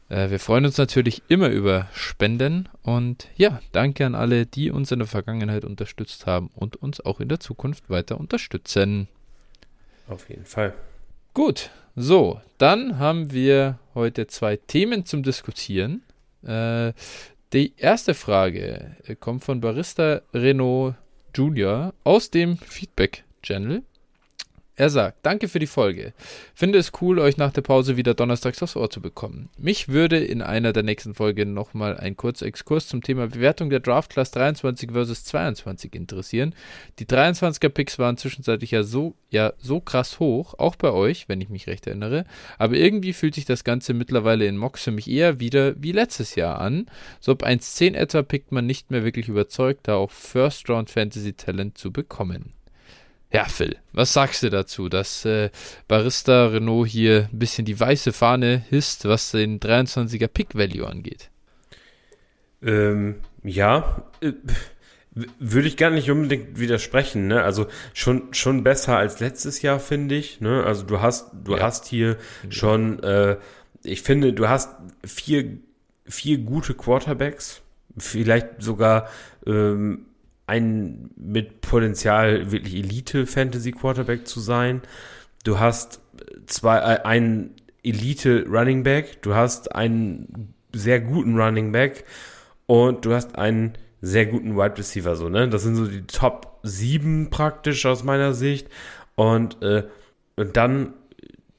Äh, wir freuen uns natürlich immer über Spenden und ja, danke an alle, die uns in der Vergangenheit unterstützt haben und uns auch in der Zukunft weiter unterstützen. Auf jeden Fall. Gut, so, dann haben wir heute zwei Themen zum Diskutieren. Äh, die erste Frage äh, kommt von Barista Renault Junior aus dem Feedback-Channel. Er sagt, danke für die Folge. Finde es cool, euch nach der Pause wieder donnerstags aufs Ohr zu bekommen. Mich würde in einer der nächsten Folgen nochmal ein kurzer Exkurs zum Thema Bewertung der Draft Class 23 vs 22 interessieren. Die 23er Picks waren zwischenzeitlich ja so, ja so krass hoch, auch bei euch, wenn ich mich recht erinnere. Aber irgendwie fühlt sich das Ganze mittlerweile in Mocks für mich eher wieder wie letztes Jahr an. So ab 1.10 etwa pickt man nicht mehr wirklich überzeugt, da auch First Round Fantasy Talent zu bekommen. Ja, Phil, was sagst du dazu, dass äh, Barista Renault hier ein bisschen die weiße Fahne hisst, was den 23er Pick Value angeht? Ähm, ja, äh, würde ich gar nicht unbedingt widersprechen, ne? Also schon schon besser als letztes Jahr finde ich, ne? Also du hast du ja. hast hier schon, äh, ich finde, du hast vier vier gute Quarterbacks, vielleicht sogar ähm, ein mit Potenzial wirklich Elite-Fantasy-Quarterback zu sein. Du hast zwei, äh, einen Elite-Running Back, du hast einen sehr guten Running Back und du hast einen sehr guten Wide Receiver, so, ne? Das sind so die Top 7 praktisch aus meiner Sicht. Und, äh, und dann,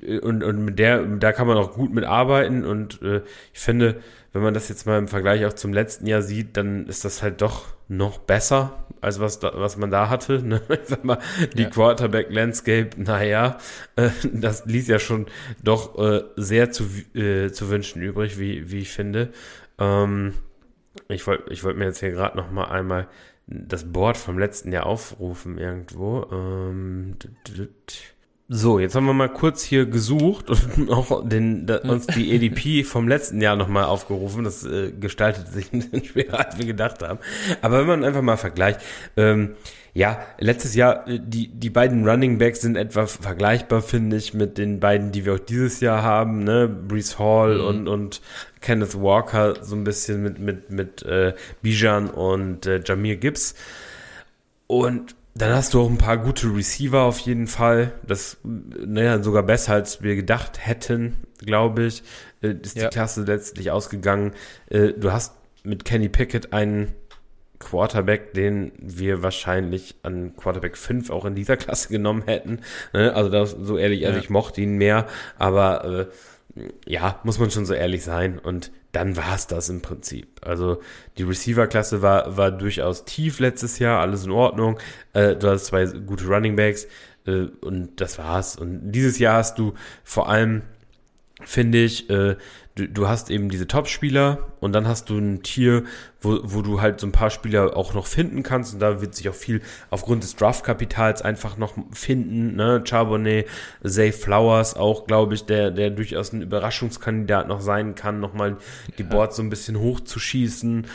äh, und, und mit der, da kann man auch gut mitarbeiten und äh, ich finde, wenn man das jetzt mal im Vergleich auch zum letzten Jahr sieht, dann ist das halt doch noch besser, als was, da, was man da hatte. Ne? Ich sag mal, die ja. Quarterback-Landscape, naja, äh, das ließ ja schon doch äh, sehr zu, äh, zu wünschen übrig, wie, wie ich finde. Ähm, ich wollte ich wollt mir jetzt hier gerade noch mal einmal das Board vom letzten Jahr aufrufen irgendwo. Ähm, so, jetzt haben wir mal kurz hier gesucht und auch den, da, uns die EDP vom letzten Jahr nochmal aufgerufen. Das äh, gestaltet sich ein bisschen schwerer, als wir gedacht haben. Aber wenn man einfach mal vergleicht, ähm, ja, letztes Jahr, äh, die, die beiden Running Backs sind etwa vergleichbar, finde ich, mit den beiden, die wir auch dieses Jahr haben, ne? Brees Hall mhm. und, und Kenneth Walker, so ein bisschen mit, mit, mit äh, Bijan und äh, Jamir Gibbs. Und dann hast du auch ein paar gute Receiver auf jeden Fall. Das, naja, sogar besser als wir gedacht hätten, glaube ich. Äh, ist ja. die Klasse letztlich ausgegangen. Äh, du hast mit Kenny Pickett einen Quarterback, den wir wahrscheinlich an Quarterback 5 auch in dieser Klasse genommen hätten. Ne? Also das, so ehrlich, also ja. ich mochte ihn mehr, aber äh, ja, muss man schon so ehrlich sein. Und dann war es das im Prinzip. Also die Receiver-Klasse war, war durchaus tief letztes Jahr, alles in Ordnung. Äh, du hast zwei gute Running Backs äh, und das war's. Und dieses Jahr hast du vor allem finde ich, äh, du, du hast eben diese Top-Spieler und dann hast du ein Tier, wo, wo du halt so ein paar Spieler auch noch finden kannst und da wird sich auch viel aufgrund des Draft-Kapitals einfach noch finden, ne, Charbonnet, Zay Flowers auch, glaube ich, der, der durchaus ein Überraschungskandidat noch sein kann, nochmal die ja. Boards so ein bisschen hochzuschießen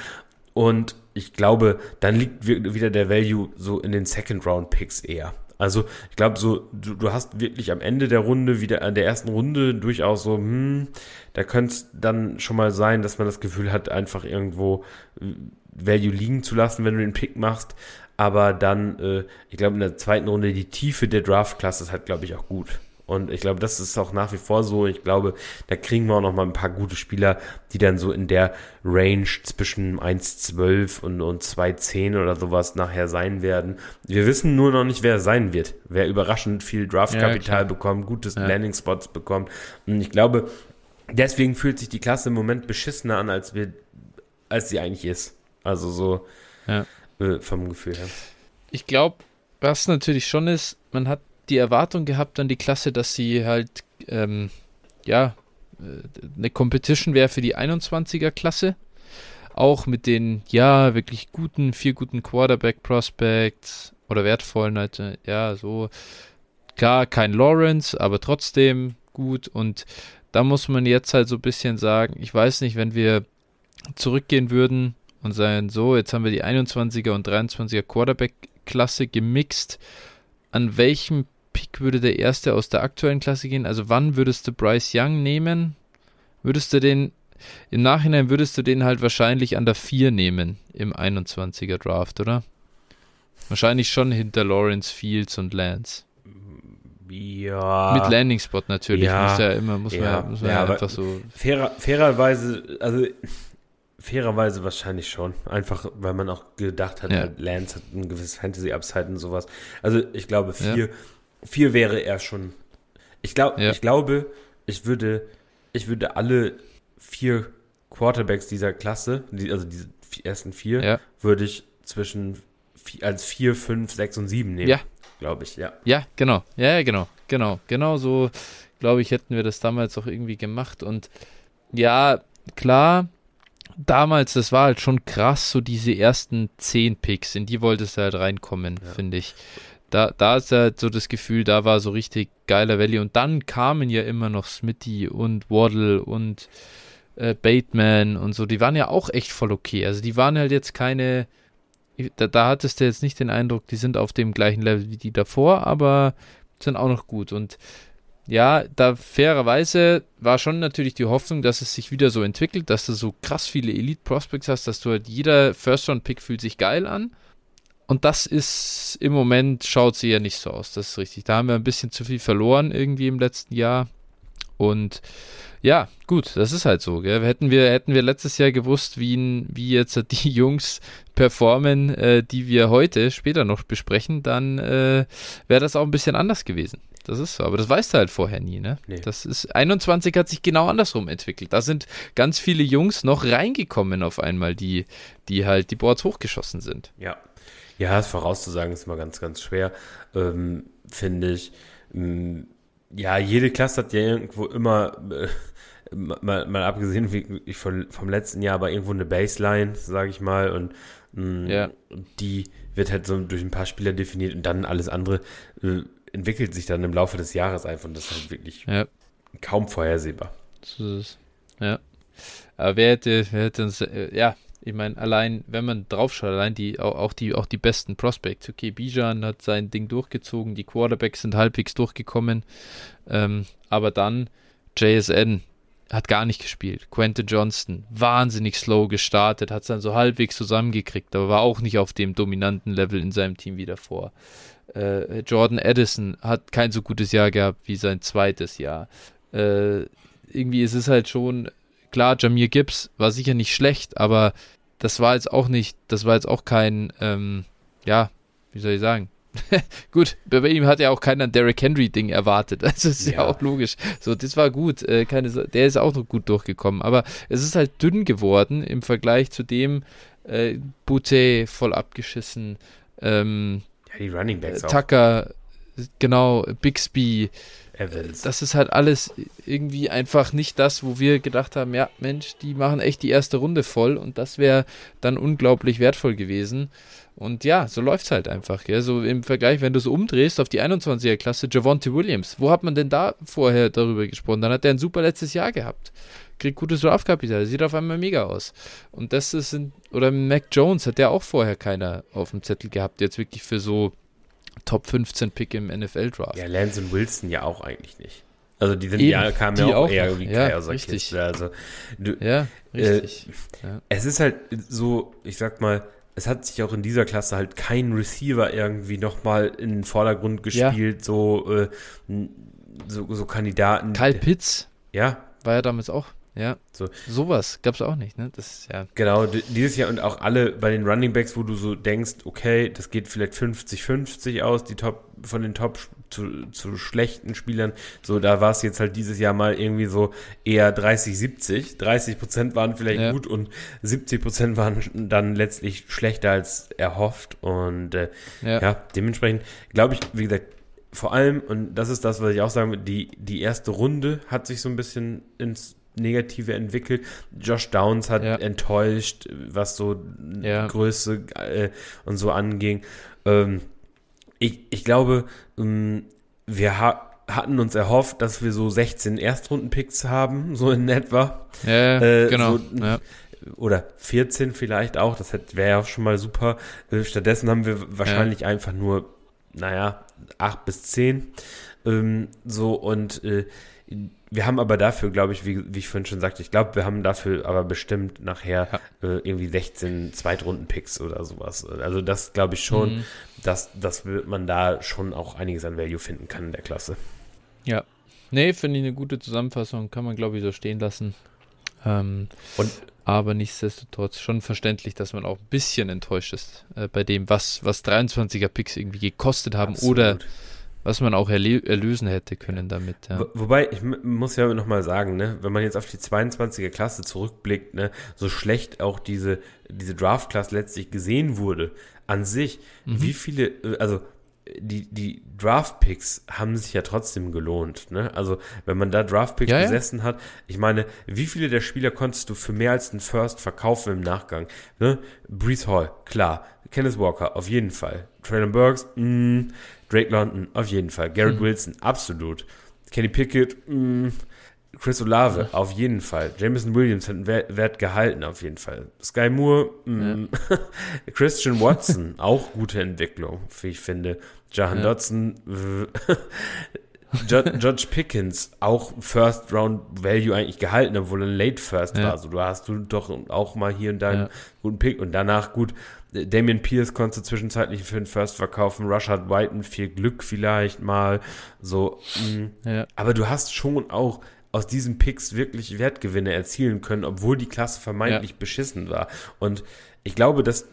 und ich glaube, dann liegt wieder der Value so in den Second-Round-Picks eher. Also ich glaube, so du, du, hast wirklich am Ende der Runde, wieder an der ersten Runde durchaus so, hm, da könnte es dann schon mal sein, dass man das Gefühl hat, einfach irgendwo äh, Value liegen zu lassen, wenn du den Pick machst. Aber dann, äh, ich glaube, in der zweiten Runde die Tiefe der Draft-Klasse ist halt, glaube ich, auch gut. Und ich glaube, das ist auch nach wie vor so. Ich glaube, da kriegen wir auch noch mal ein paar gute Spieler, die dann so in der Range zwischen 1,12 und, und 2,10 oder sowas nachher sein werden. Wir wissen nur noch nicht, wer es sein wird. Wer überraschend viel Draftkapital ja, bekommt, gutes ja. Landing-Spots bekommt. Und ich glaube, deswegen fühlt sich die Klasse im Moment beschissener an, als wir, als sie eigentlich ist. Also so ja. äh, vom Gefühl her. Ich glaube, was natürlich schon ist, man hat die Erwartung gehabt an die Klasse, dass sie halt, ähm, ja, äh, eine Competition wäre für die 21er Klasse. Auch mit den, ja, wirklich guten, vier guten Quarterback-Prospects oder wertvollen, halt, äh, ja, so. Klar, kein Lawrence, aber trotzdem gut. Und da muss man jetzt halt so ein bisschen sagen, ich weiß nicht, wenn wir zurückgehen würden und sagen, so, jetzt haben wir die 21er und 23er Quarterback-Klasse gemixt. An welchem Pick würde der erste aus der aktuellen Klasse gehen? Also wann würdest du Bryce Young nehmen? Würdest du den, im Nachhinein würdest du den halt wahrscheinlich an der 4 nehmen im 21er Draft, oder? Wahrscheinlich schon hinter Lawrence Fields und Lance. Ja. Mit Landing Spot natürlich. Ja, muss ja immer, muss ja, man, muss man ja, einfach so. Fairer, fairerweise, also fairerweise wahrscheinlich schon. Einfach, weil man auch gedacht hat, ja. Lance hat ein gewisses Fantasy-Upside und sowas. Also ich glaube, vier, Vier wäre er schon. Ich, glaub, ja. ich glaube, ich würde, ich würde alle vier Quarterbacks dieser Klasse, die, also diese ersten vier, ja. würde ich zwischen als vier, fünf, sechs und sieben nehmen. Ja. Glaube ich, ja. Ja, genau. Ja, genau. Genau. Genau so, glaube ich, hätten wir das damals auch irgendwie gemacht. Und ja, klar, damals, das war halt schon krass, so diese ersten zehn Picks, in die wolltest du halt reinkommen, ja. finde ich da, da ist halt so das Gefühl, da war so richtig geiler Valley. Und dann kamen ja immer noch Smitty und Waddle und äh, Bateman und so. Die waren ja auch echt voll okay. Also die waren halt jetzt keine. Da, da hattest du jetzt nicht den Eindruck, die sind auf dem gleichen Level wie die davor, aber sind auch noch gut. Und ja, da fairerweise war schon natürlich die Hoffnung, dass es sich wieder so entwickelt, dass du so krass viele Elite Prospects hast, dass du halt jeder First-Round-Pick fühlt sich geil an. Und das ist im Moment, schaut sie ja nicht so aus, das ist richtig. Da haben wir ein bisschen zu viel verloren irgendwie im letzten Jahr. Und ja, gut, das ist halt so. Gell? Hätten, wir, hätten wir letztes Jahr gewusst, wie, wie jetzt die Jungs performen, äh, die wir heute später noch besprechen, dann äh, wäre das auch ein bisschen anders gewesen. Das ist so, aber das weißt du halt vorher nie, ne? Nee. Das ist 21 hat sich genau andersrum entwickelt. Da sind ganz viele Jungs noch reingekommen auf einmal, die die halt die Boards hochgeschossen sind. Ja, ja, es vorauszusagen ist immer ganz, ganz schwer, ähm, finde ich. Ähm, ja, jede Klasse hat ja irgendwo immer, äh, mal, mal abgesehen wie, von, vom letzten Jahr, aber irgendwo eine Baseline, sage ich mal, und mh, mm, ja. die wird halt so durch ein paar Spieler definiert und dann alles andere äh, entwickelt sich dann im Laufe des Jahres einfach und das ist halt wirklich ja. kaum vorhersehbar. So ist es. Ja. Aber wer hätte, wer hätte uns, äh, ja, ich meine, allein, wenn man draufschaut, allein die, auch, die, auch die besten Prospects. Okay, Bijan hat sein Ding durchgezogen, die Quarterbacks sind halbwegs durchgekommen. Ähm, aber dann JSN hat gar nicht gespielt. Quentin Johnston, wahnsinnig slow gestartet, hat es dann so halbwegs zusammengekriegt, aber war auch nicht auf dem dominanten Level in seinem Team wie davor. Äh, Jordan Addison hat kein so gutes Jahr gehabt wie sein zweites Jahr. Äh, irgendwie ist es halt schon klar, Jamir Gibbs war sicher nicht schlecht, aber das war jetzt auch nicht, das war jetzt auch kein, ähm, ja, wie soll ich sagen? gut, bei ihm hat ja auch keiner ein Derrick Henry-Ding erwartet. Das ist ja. ja. auch logisch. So, das war gut. Äh, keine, der ist auch noch gut durchgekommen. Aber es ist halt dünn geworden im Vergleich zu dem äh, Boutte voll abgeschissen. Ähm, ja, die Running Backs äh, Tucker, auch. genau, Bixby, Evans. Das ist halt alles irgendwie einfach nicht das, wo wir gedacht haben, ja, Mensch, die machen echt die erste Runde voll und das wäre dann unglaublich wertvoll gewesen. Und ja, so läuft es halt einfach. Gell? So im Vergleich, wenn du es umdrehst auf die 21er-Klasse, Javonte Williams, wo hat man denn da vorher darüber gesprochen? Dann hat er ein super letztes Jahr gehabt. Kriegt gutes Draftkapital, sieht auf einmal mega aus. Und das ist, ein, oder Mac Jones hat ja auch vorher keiner auf dem Zettel gehabt, jetzt wirklich für so Top 15 Pick im NFL-Draft. Ja, Lance und Wilson ja auch eigentlich nicht. Also die sind Eben, ja kamen ja auch, auch eher wie ja, richtig. Also du, ja, richtig. Äh, ja. Es ist halt so, ich sag mal, es hat sich auch in dieser Klasse halt kein Receiver irgendwie nochmal in den Vordergrund gespielt, ja. so, äh, so, so Kandidaten. Kyle Pitts. Ja. War ja damals auch ja, so. sowas gab es auch nicht, ne? Das ist ja. Genau, dieses Jahr und auch alle bei den Running Backs, wo du so denkst, okay, das geht vielleicht 50-50 aus, die Top von den Top zu, zu schlechten Spielern. So, da war es jetzt halt dieses Jahr mal irgendwie so eher 30-70. 30 Prozent waren vielleicht ja. gut und 70 Prozent waren dann letztlich schlechter als erhofft. Und äh, ja. ja, dementsprechend glaube ich, wie gesagt, vor allem, und das ist das, was ich auch sagen will, die, die erste Runde hat sich so ein bisschen ins Negative entwickelt. Josh Downs hat ja. enttäuscht, was so ja. Größe äh, und so anging. Ähm, ich, ich glaube, ähm, wir ha hatten uns erhofft, dass wir so 16 Erstrunden-Picks haben, so in etwa. Ja, äh, genau. So, ja. Oder 14 vielleicht auch, das wäre ja schon mal super. Äh, stattdessen haben wir wahrscheinlich einfach nur, naja, 8 bis 10. Ähm, so und äh, wir haben aber dafür, glaube ich, wie, wie ich vorhin schon sagte, ich glaube, wir haben dafür aber bestimmt nachher ja. äh, irgendwie 16 Zweitrunden-Picks oder sowas. Also das glaube ich schon, mhm. dass, dass man da schon auch einiges an Value finden kann in der Klasse. Ja. Nee, finde ich eine gute Zusammenfassung, kann man glaube ich so stehen lassen. Ähm, Und aber nichtsdestotrotz schon verständlich, dass man auch ein bisschen enttäuscht ist äh, bei dem, was, was 23er Picks irgendwie gekostet haben Absolut. oder was man auch erlösen hätte können damit. Ja. Wobei, ich muss ja nochmal sagen, ne, wenn man jetzt auf die 22er Klasse zurückblickt, ne, so schlecht auch diese, diese Draft-Klasse letztlich gesehen wurde, an sich, mhm. wie viele, äh, also die, die Draft-Picks haben sich ja trotzdem gelohnt. Ne? Also, wenn man da Draft-Picks ja, besessen ja. hat, ich meine, wie viele der Spieler konntest du für mehr als einen First verkaufen im Nachgang? Ne? Brees Hall, klar. Kenneth Walker, auf jeden Fall. Traylon Burks, mh, mm, Drake London, auf jeden Fall. Garrett mhm. Wilson, absolut. Kenny Pickett, mh, mm, Chris Olave, ja. auf jeden Fall. Jameson Williams hat einen Wert, Wert gehalten, auf jeden Fall. Sky Moore, mh, mm, ja. Christian Watson, auch gute Entwicklung, wie ich finde. Jahan ja. Dodson, Judge Pickens, auch First Round Value eigentlich gehalten, obwohl er ein Late First ja. war. Also du hast du doch auch mal hier und da einen ja. guten Pick und danach gut. Damian Pierce konntest du zwischenzeitlich für den First verkaufen, Rushard Whiten viel Glück vielleicht mal, so. Mm. Ja. Aber du hast schon auch aus diesen Picks wirklich Wertgewinne erzielen können, obwohl die Klasse vermeintlich beschissen war. Und ich glaube, das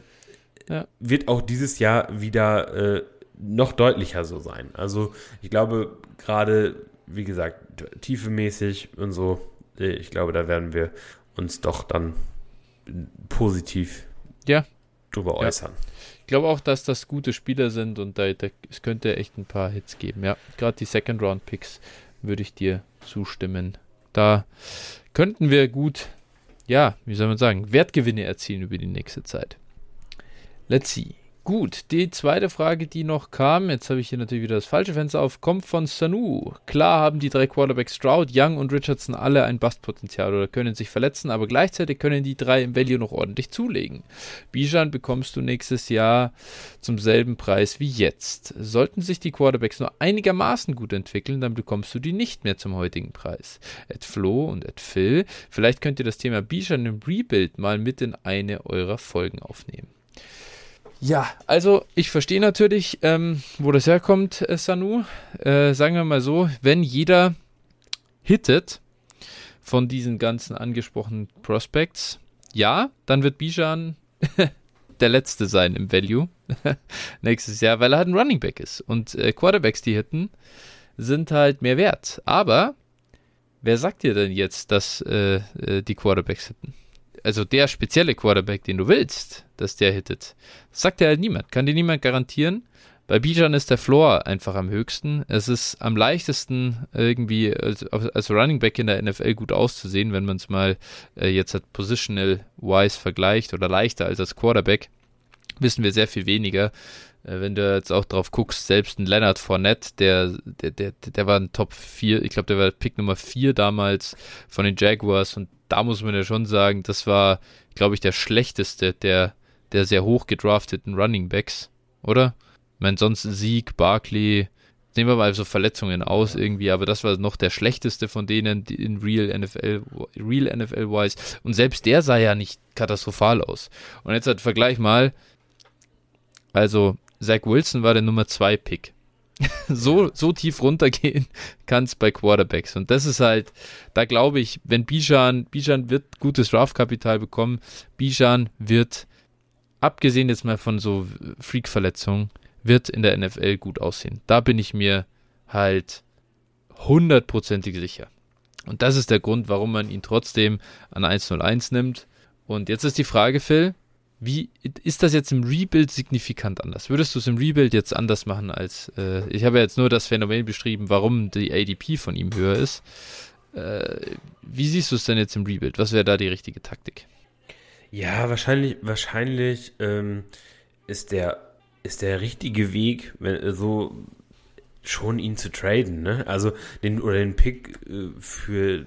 wird auch dieses Jahr wieder äh, noch deutlicher so sein. Also ich glaube, gerade, wie gesagt, tiefemäßig und so, ich glaube, da werden wir uns doch dann positiv ja. Drüber ja. äußern. Ich glaube auch, dass das gute Spieler sind und da, da es könnte echt ein paar Hits geben. Ja, gerade die Second Round Picks würde ich dir zustimmen. Da könnten wir gut, ja, wie soll man sagen, Wertgewinne erzielen über die nächste Zeit. Let's see. Gut, die zweite Frage, die noch kam, jetzt habe ich hier natürlich wieder das falsche Fenster auf, kommt von Sanu. Klar haben die drei Quarterbacks Stroud, Young und Richardson alle ein Bustpotenzial oder können sich verletzen, aber gleichzeitig können die drei im Value noch ordentlich zulegen. Bijan bekommst du nächstes Jahr zum selben Preis wie jetzt. Sollten sich die Quarterbacks nur einigermaßen gut entwickeln, dann bekommst du die nicht mehr zum heutigen Preis. Ed Flo und Ed Phil, vielleicht könnt ihr das Thema Bijan im Rebuild mal mit in eine eurer Folgen aufnehmen. Ja, also ich verstehe natürlich, ähm, wo das herkommt, äh, Sanu. Äh, sagen wir mal so, wenn jeder hittet von diesen ganzen angesprochenen Prospects, ja, dann wird Bijan der Letzte sein im Value nächstes Jahr, weil er halt ein Running Back ist. Und äh, Quarterbacks, die hitten, sind halt mehr wert. Aber wer sagt dir denn jetzt, dass äh, äh die Quarterbacks hitten? Also der spezielle Quarterback, den du willst, dass der hittet. Sagt dir halt niemand. Kann dir niemand garantieren, bei Bijan ist der Floor einfach am höchsten. Es ist am leichtesten irgendwie als, als Running Back in der NFL gut auszusehen, wenn man es mal äh, jetzt hat positional wise vergleicht oder leichter als als Quarterback. Wissen wir sehr viel weniger. Äh, wenn du jetzt auch drauf guckst, selbst ein Leonard Fournette, der, der, der, der war ein Top 4, ich glaube, der war Pick Nummer 4 damals von den Jaguars und da muss man ja schon sagen, das war, glaube ich, der schlechteste der, der sehr hoch gedrafteten Running Backs, oder? Ich meine, sonst Sieg, Barkley, nehmen wir mal so Verletzungen aus irgendwie, aber das war noch der schlechteste von denen in Real NFL, Real NFL-wise. Und selbst der sah ja nicht katastrophal aus. Und jetzt halt Vergleich mal, also Zach Wilson war der Nummer 2 Pick. so, so tief runtergehen kann es bei Quarterbacks. Und das ist halt, da glaube ich, wenn Bijan, Bijan wird gutes Draftkapital bekommen, Bijan wird, abgesehen jetzt mal von so Freak-Verletzungen, wird in der NFL gut aussehen. Da bin ich mir halt hundertprozentig sicher. Und das ist der Grund, warum man ihn trotzdem an 101 nimmt. Und jetzt ist die Frage, Phil, wie ist das jetzt im Rebuild signifikant anders? Würdest du es im Rebuild jetzt anders machen als äh, ich habe ja jetzt nur das Phänomen beschrieben, warum die ADP von ihm höher ist. Äh, wie siehst du es denn jetzt im Rebuild? Was wäre da die richtige Taktik? Ja, wahrscheinlich, wahrscheinlich ähm, ist der ist der richtige Weg, wenn so schon ihn zu traden, ne? Also den oder den Pick äh, für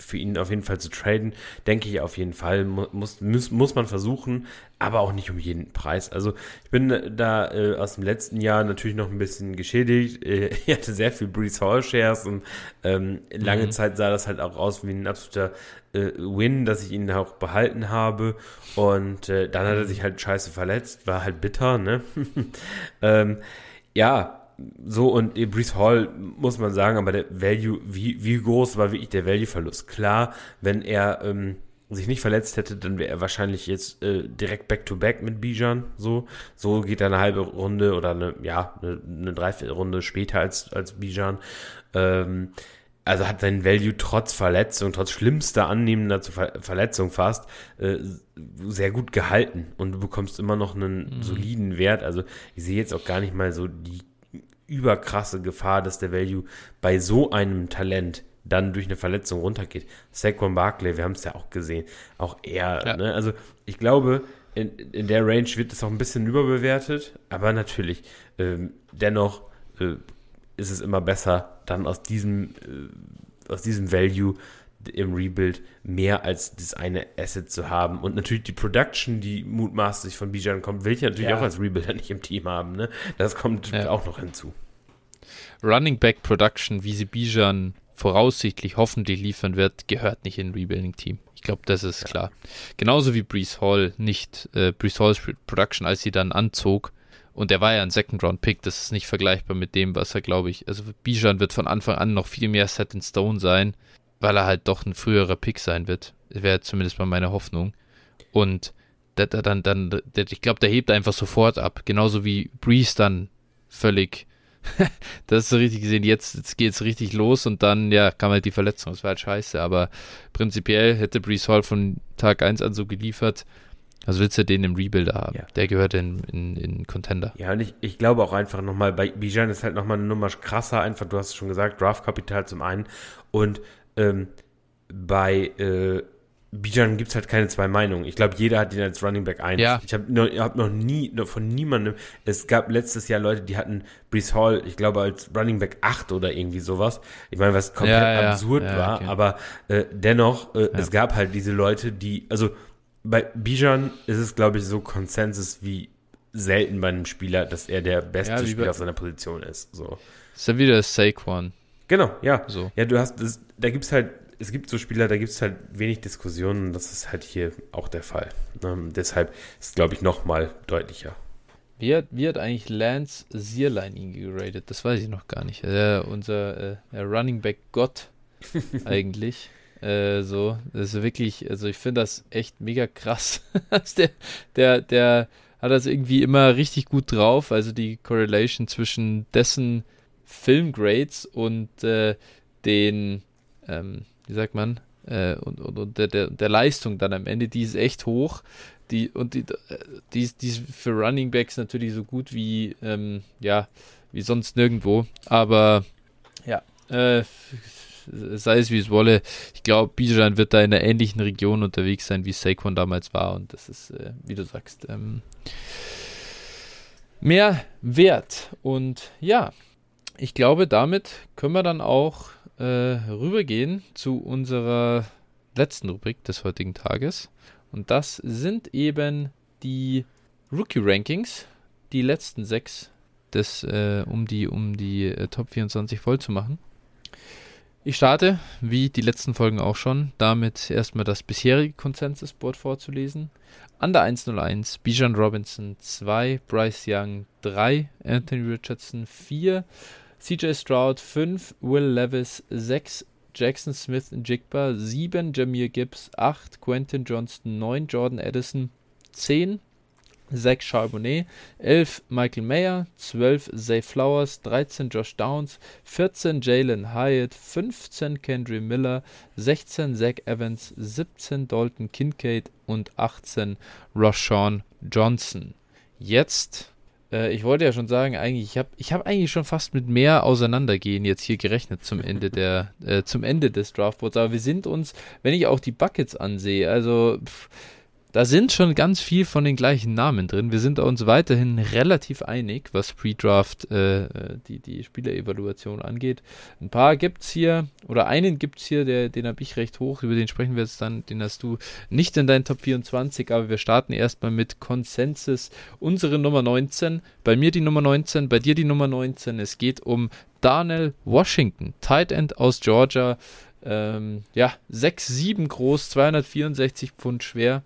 für ihn auf jeden Fall zu traden, denke ich auf jeden Fall. Muss, muss, muss man versuchen, aber auch nicht um jeden Preis. Also ich bin da äh, aus dem letzten Jahr natürlich noch ein bisschen geschädigt. Äh, ich hatte sehr viel Breeze Hall Shares und ähm, lange mhm. Zeit sah das halt auch aus wie ein absoluter äh, Win, dass ich ihn auch behalten habe. Und äh, dann hat er sich halt scheiße verletzt, war halt bitter, ne? ähm, ja, so und Brees Hall muss man sagen, aber der Value, wie, wie groß war wirklich der Value-Verlust? Klar, wenn er ähm, sich nicht verletzt hätte, dann wäre er wahrscheinlich jetzt äh, direkt back-to-back mit Bijan. So, so geht er eine halbe Runde oder eine, ja, eine, eine Dreiviertelrunde später als, als Bijan. Ähm, also hat sein Value trotz Verletzung, trotz schlimmster annehmender Ver Verletzung fast, äh, sehr gut gehalten und du bekommst immer noch einen mhm. soliden Wert. Also ich sehe jetzt auch gar nicht mal so die überkrasse Gefahr, dass der Value bei so einem Talent dann durch eine Verletzung runtergeht. Saquon Barkley, wir haben es ja auch gesehen, auch er. Ja. Ne? Also ich glaube, in, in der Range wird es auch ein bisschen überbewertet, aber natürlich, ähm, dennoch äh, ist es immer besser, dann aus diesem, äh, aus diesem Value im Rebuild mehr als das eine Asset zu haben. Und natürlich die Production, die mutmaßlich von Bijan kommt, will ich natürlich ja. auch als Rebuilder nicht im Team haben. Ne? Das kommt ja. auch noch hinzu. Running Back Production, wie sie Bijan voraussichtlich hoffentlich liefern wird, gehört nicht in ein Rebuilding-Team. Ich glaube, das ist ja. klar. Genauso wie Brees Hall nicht, äh, Brees Halls Production, als sie dann anzog, und er war ja ein Second-Round-Pick, das ist nicht vergleichbar mit dem, was er, glaube ich, also Bijan wird von Anfang an noch viel mehr Set in Stone sein weil er halt doch ein früherer Pick sein wird. Wäre zumindest mal meine Hoffnung. Und der, der, dann, dann, der, ich glaube, der hebt einfach sofort ab. Genauso wie Breeze dann völlig. das ist so richtig gesehen. Jetzt, jetzt geht es richtig los und dann, ja, kam halt die Verletzung. Das war halt scheiße. Aber prinzipiell hätte Breeze Hall von Tag 1 an so geliefert. Also willst du den im Rebuilder haben? Ja. Der gehört in, in, in Contender. Ja, und ich, ich glaube auch einfach nochmal, bei Bijan ist halt nochmal eine Nummer krasser. Einfach, du hast es schon gesagt, Draftkapital zum einen. Und ähm, bei äh, Bijan gibt es halt keine zwei Meinungen. Ich glaube, jeder hat ihn als Running Back 1. Ja. Ich habe noch, hab noch nie noch von niemandem. Es gab letztes Jahr Leute, die hatten Brees Hall, ich glaube, als Running Back 8 oder irgendwie sowas. Ich meine, was komplett ja, ja, absurd war, okay. aber äh, dennoch, äh, es gab halt diese Leute, die, also bei Bijan ist es, glaube ich, so Konsensus wie selten bei einem Spieler, dass er der beste Spieler auf seiner Position ist. So. Ist ja wieder Saquon. Genau, ja. So. Ja, du hast, das, da gibt es halt, es gibt so Spieler, da gibt es halt wenig Diskussionen. Das ist halt hier auch der Fall. Ähm, deshalb ist, glaube ich, noch mal deutlicher. Wie hat, wie hat eigentlich Lance Sierlein ihn geratet? Das weiß ich noch gar nicht. Äh, unser äh, Running Back Gott eigentlich. Äh, so, das ist wirklich, also ich finde das echt mega krass. der, der, der hat das irgendwie immer richtig gut drauf. Also die Correlation zwischen dessen Filmgrades und äh, den, ähm, wie sagt man, äh, und, und, und der, der, der, Leistung dann am Ende, die ist echt hoch. Die, und die, die, die ist für Running Backs natürlich so gut wie, ähm, ja, wie sonst nirgendwo. Aber ja, äh, sei es wie es wolle, ich glaube, Bijan wird da in einer ähnlichen Region unterwegs sein, wie Saquon damals war. Und das ist, äh, wie du sagst, ähm, mehr wert. Und ja, ich glaube, damit können wir dann auch äh, rübergehen zu unserer letzten Rubrik des heutigen Tages. Und das sind eben die Rookie Rankings, die letzten sechs, des, äh, um die, um die äh, Top 24 voll zu machen. Ich starte, wie die letzten Folgen auch schon, damit erstmal das bisherige Consensus-Board vorzulesen. An der 101 Bijan Robinson 2, Bryce Young 3, Anthony Richardson 4, CJ Stroud 5, Will Levis 6, Jackson Smith Jigba 7, Jameer Gibbs 8, Quentin Johnston 9, Jordan Edison 10, Zach Charbonnet, 11 Michael Mayer, 12 Zay Flowers, 13 Josh Downs, 14 Jalen Hyatt, 15 Kendry Miller, 16 Zach Evans, 17 Dalton Kincaid und 18 Roshawn Johnson. Jetzt, äh, ich wollte ja schon sagen, eigentlich, ich habe ich hab eigentlich schon fast mit mehr Auseinandergehen jetzt hier gerechnet zum Ende der, äh, zum Ende des Draftboards, aber wir sind uns, wenn ich auch die Buckets ansehe, also pff, da sind schon ganz viel von den gleichen Namen drin. Wir sind uns weiterhin relativ einig, was Pre-Draft äh, die, die Spielerevaluation angeht. Ein paar gibt es hier, oder einen gibt es hier, der, den habe ich recht hoch, über den sprechen wir jetzt dann, den hast du nicht in deinen Top 24, aber wir starten erstmal mit Consensus. Unsere Nummer 19, bei mir die Nummer 19, bei dir die Nummer 19. Es geht um Darnell Washington, Tight End aus Georgia. Ähm, ja, 6'7 groß, 264 Pfund schwer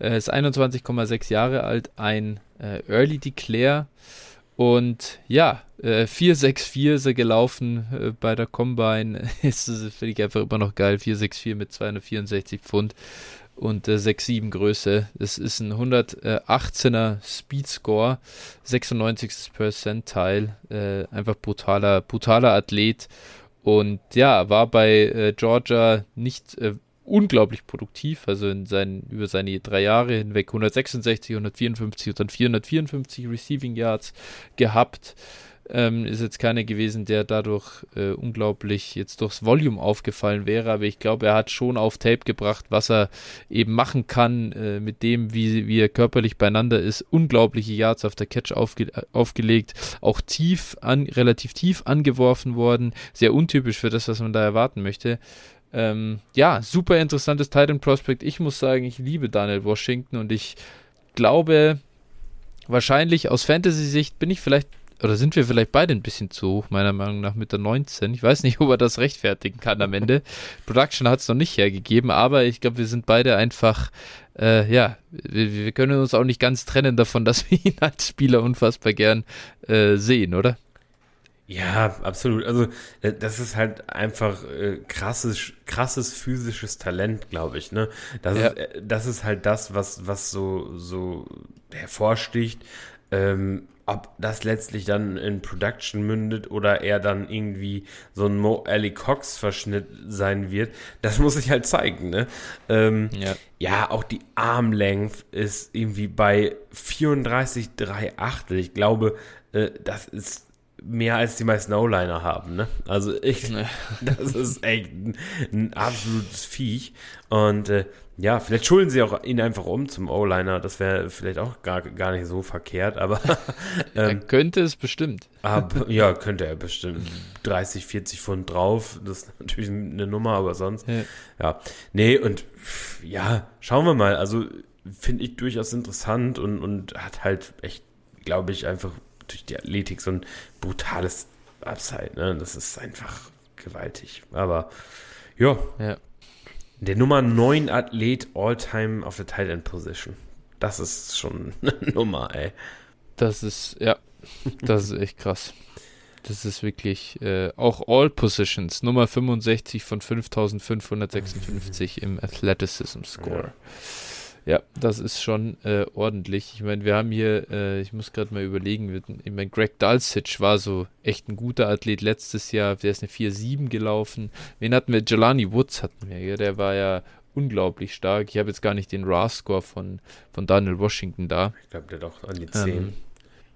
äh, ist 21,6 Jahre alt, ein äh, Early Declare. Und ja, äh, 464 ist er gelaufen äh, bei der Combine. ist, finde ich einfach immer noch geil. 464 mit 264 Pfund und äh, 6,7 Größe. Das ist ein 118er Speed Score, 96. Percentile. Äh, einfach brutaler, brutaler Athlet. Und ja, war bei äh, Georgia nicht äh, unglaublich produktiv, also in seinen, über seine drei Jahre hinweg 166, 154 und dann 454 Receiving Yards gehabt. Ähm, ist jetzt keiner gewesen, der dadurch äh, unglaublich jetzt durchs Volume aufgefallen wäre, aber ich glaube, er hat schon auf Tape gebracht, was er eben machen kann, äh, mit dem, wie, wie er körperlich beieinander ist. Unglaubliche Yards auf der Catch aufge aufgelegt, auch tief, an, relativ tief angeworfen worden, sehr untypisch für das, was man da erwarten möchte. Ähm, ja, super interessantes Titan Prospect. Ich muss sagen, ich liebe Daniel Washington und ich glaube, wahrscheinlich aus Fantasy-Sicht bin ich vielleicht, oder sind wir vielleicht beide ein bisschen zu hoch, meiner Meinung nach, mit der 19. Ich weiß nicht, ob er das rechtfertigen kann am Ende. Production hat es noch nicht hergegeben, aber ich glaube, wir sind beide einfach, äh, ja, wir, wir, können uns auch nicht ganz trennen davon, dass wir ihn als Spieler unfassbar gern äh, sehen, oder? Ja, absolut. Also äh, das ist halt einfach äh, krasses, krasses physisches Talent, glaube ich. Ne, das ja. ist, äh, das ist halt das, was was so so hervorsticht. Ähm, ob das letztlich dann in Production mündet oder er dann irgendwie so ein Mo Ali Cox Verschnitt sein wird, das muss ich halt zeigen, ne? Ähm, ja. ja, auch die Armlength ist irgendwie bei 34,3 Achtel. Ich glaube, äh, das ist mehr als die meisten O-Liner haben, ne? Also ich, das ist echt ein, ein absolutes Viech. Und äh, ja, vielleicht schulden sie auch ihn einfach um zum O-Liner. Das wäre vielleicht auch gar, gar nicht so verkehrt, aber ähm, könnte es bestimmt. Ab, ja, könnte er bestimmt. 30, 40 Pfund drauf. Das ist natürlich eine Nummer, aber sonst. Ja. ja. Nee, und ja, schauen wir mal. Also finde ich durchaus interessant und, und hat halt echt, glaube ich, einfach durch die Athletik so ein brutales Upside. Ne? Das ist einfach gewaltig. Aber ja. ja. Der Nummer 9 Athlet All-Time auf der Tight End Position. Das ist schon eine Nummer, ey. Das ist, ja, das ist echt krass. Das ist wirklich äh, auch All Positions, Nummer 65 von 5556 im Athleticism Score. Ja, das ist schon äh, ordentlich. Ich meine, wir haben hier, äh, ich muss gerade mal überlegen, ich meine, Greg Dulcich war so echt ein guter Athlet letztes Jahr, der ist eine 4-7 gelaufen. Wen hatten wir? Jelani Woods hatten wir, ja, der war ja unglaublich stark. Ich habe jetzt gar nicht den RAS-Score von, von Daniel Washington da. Ich glaube, der doch an die 10. Ähm,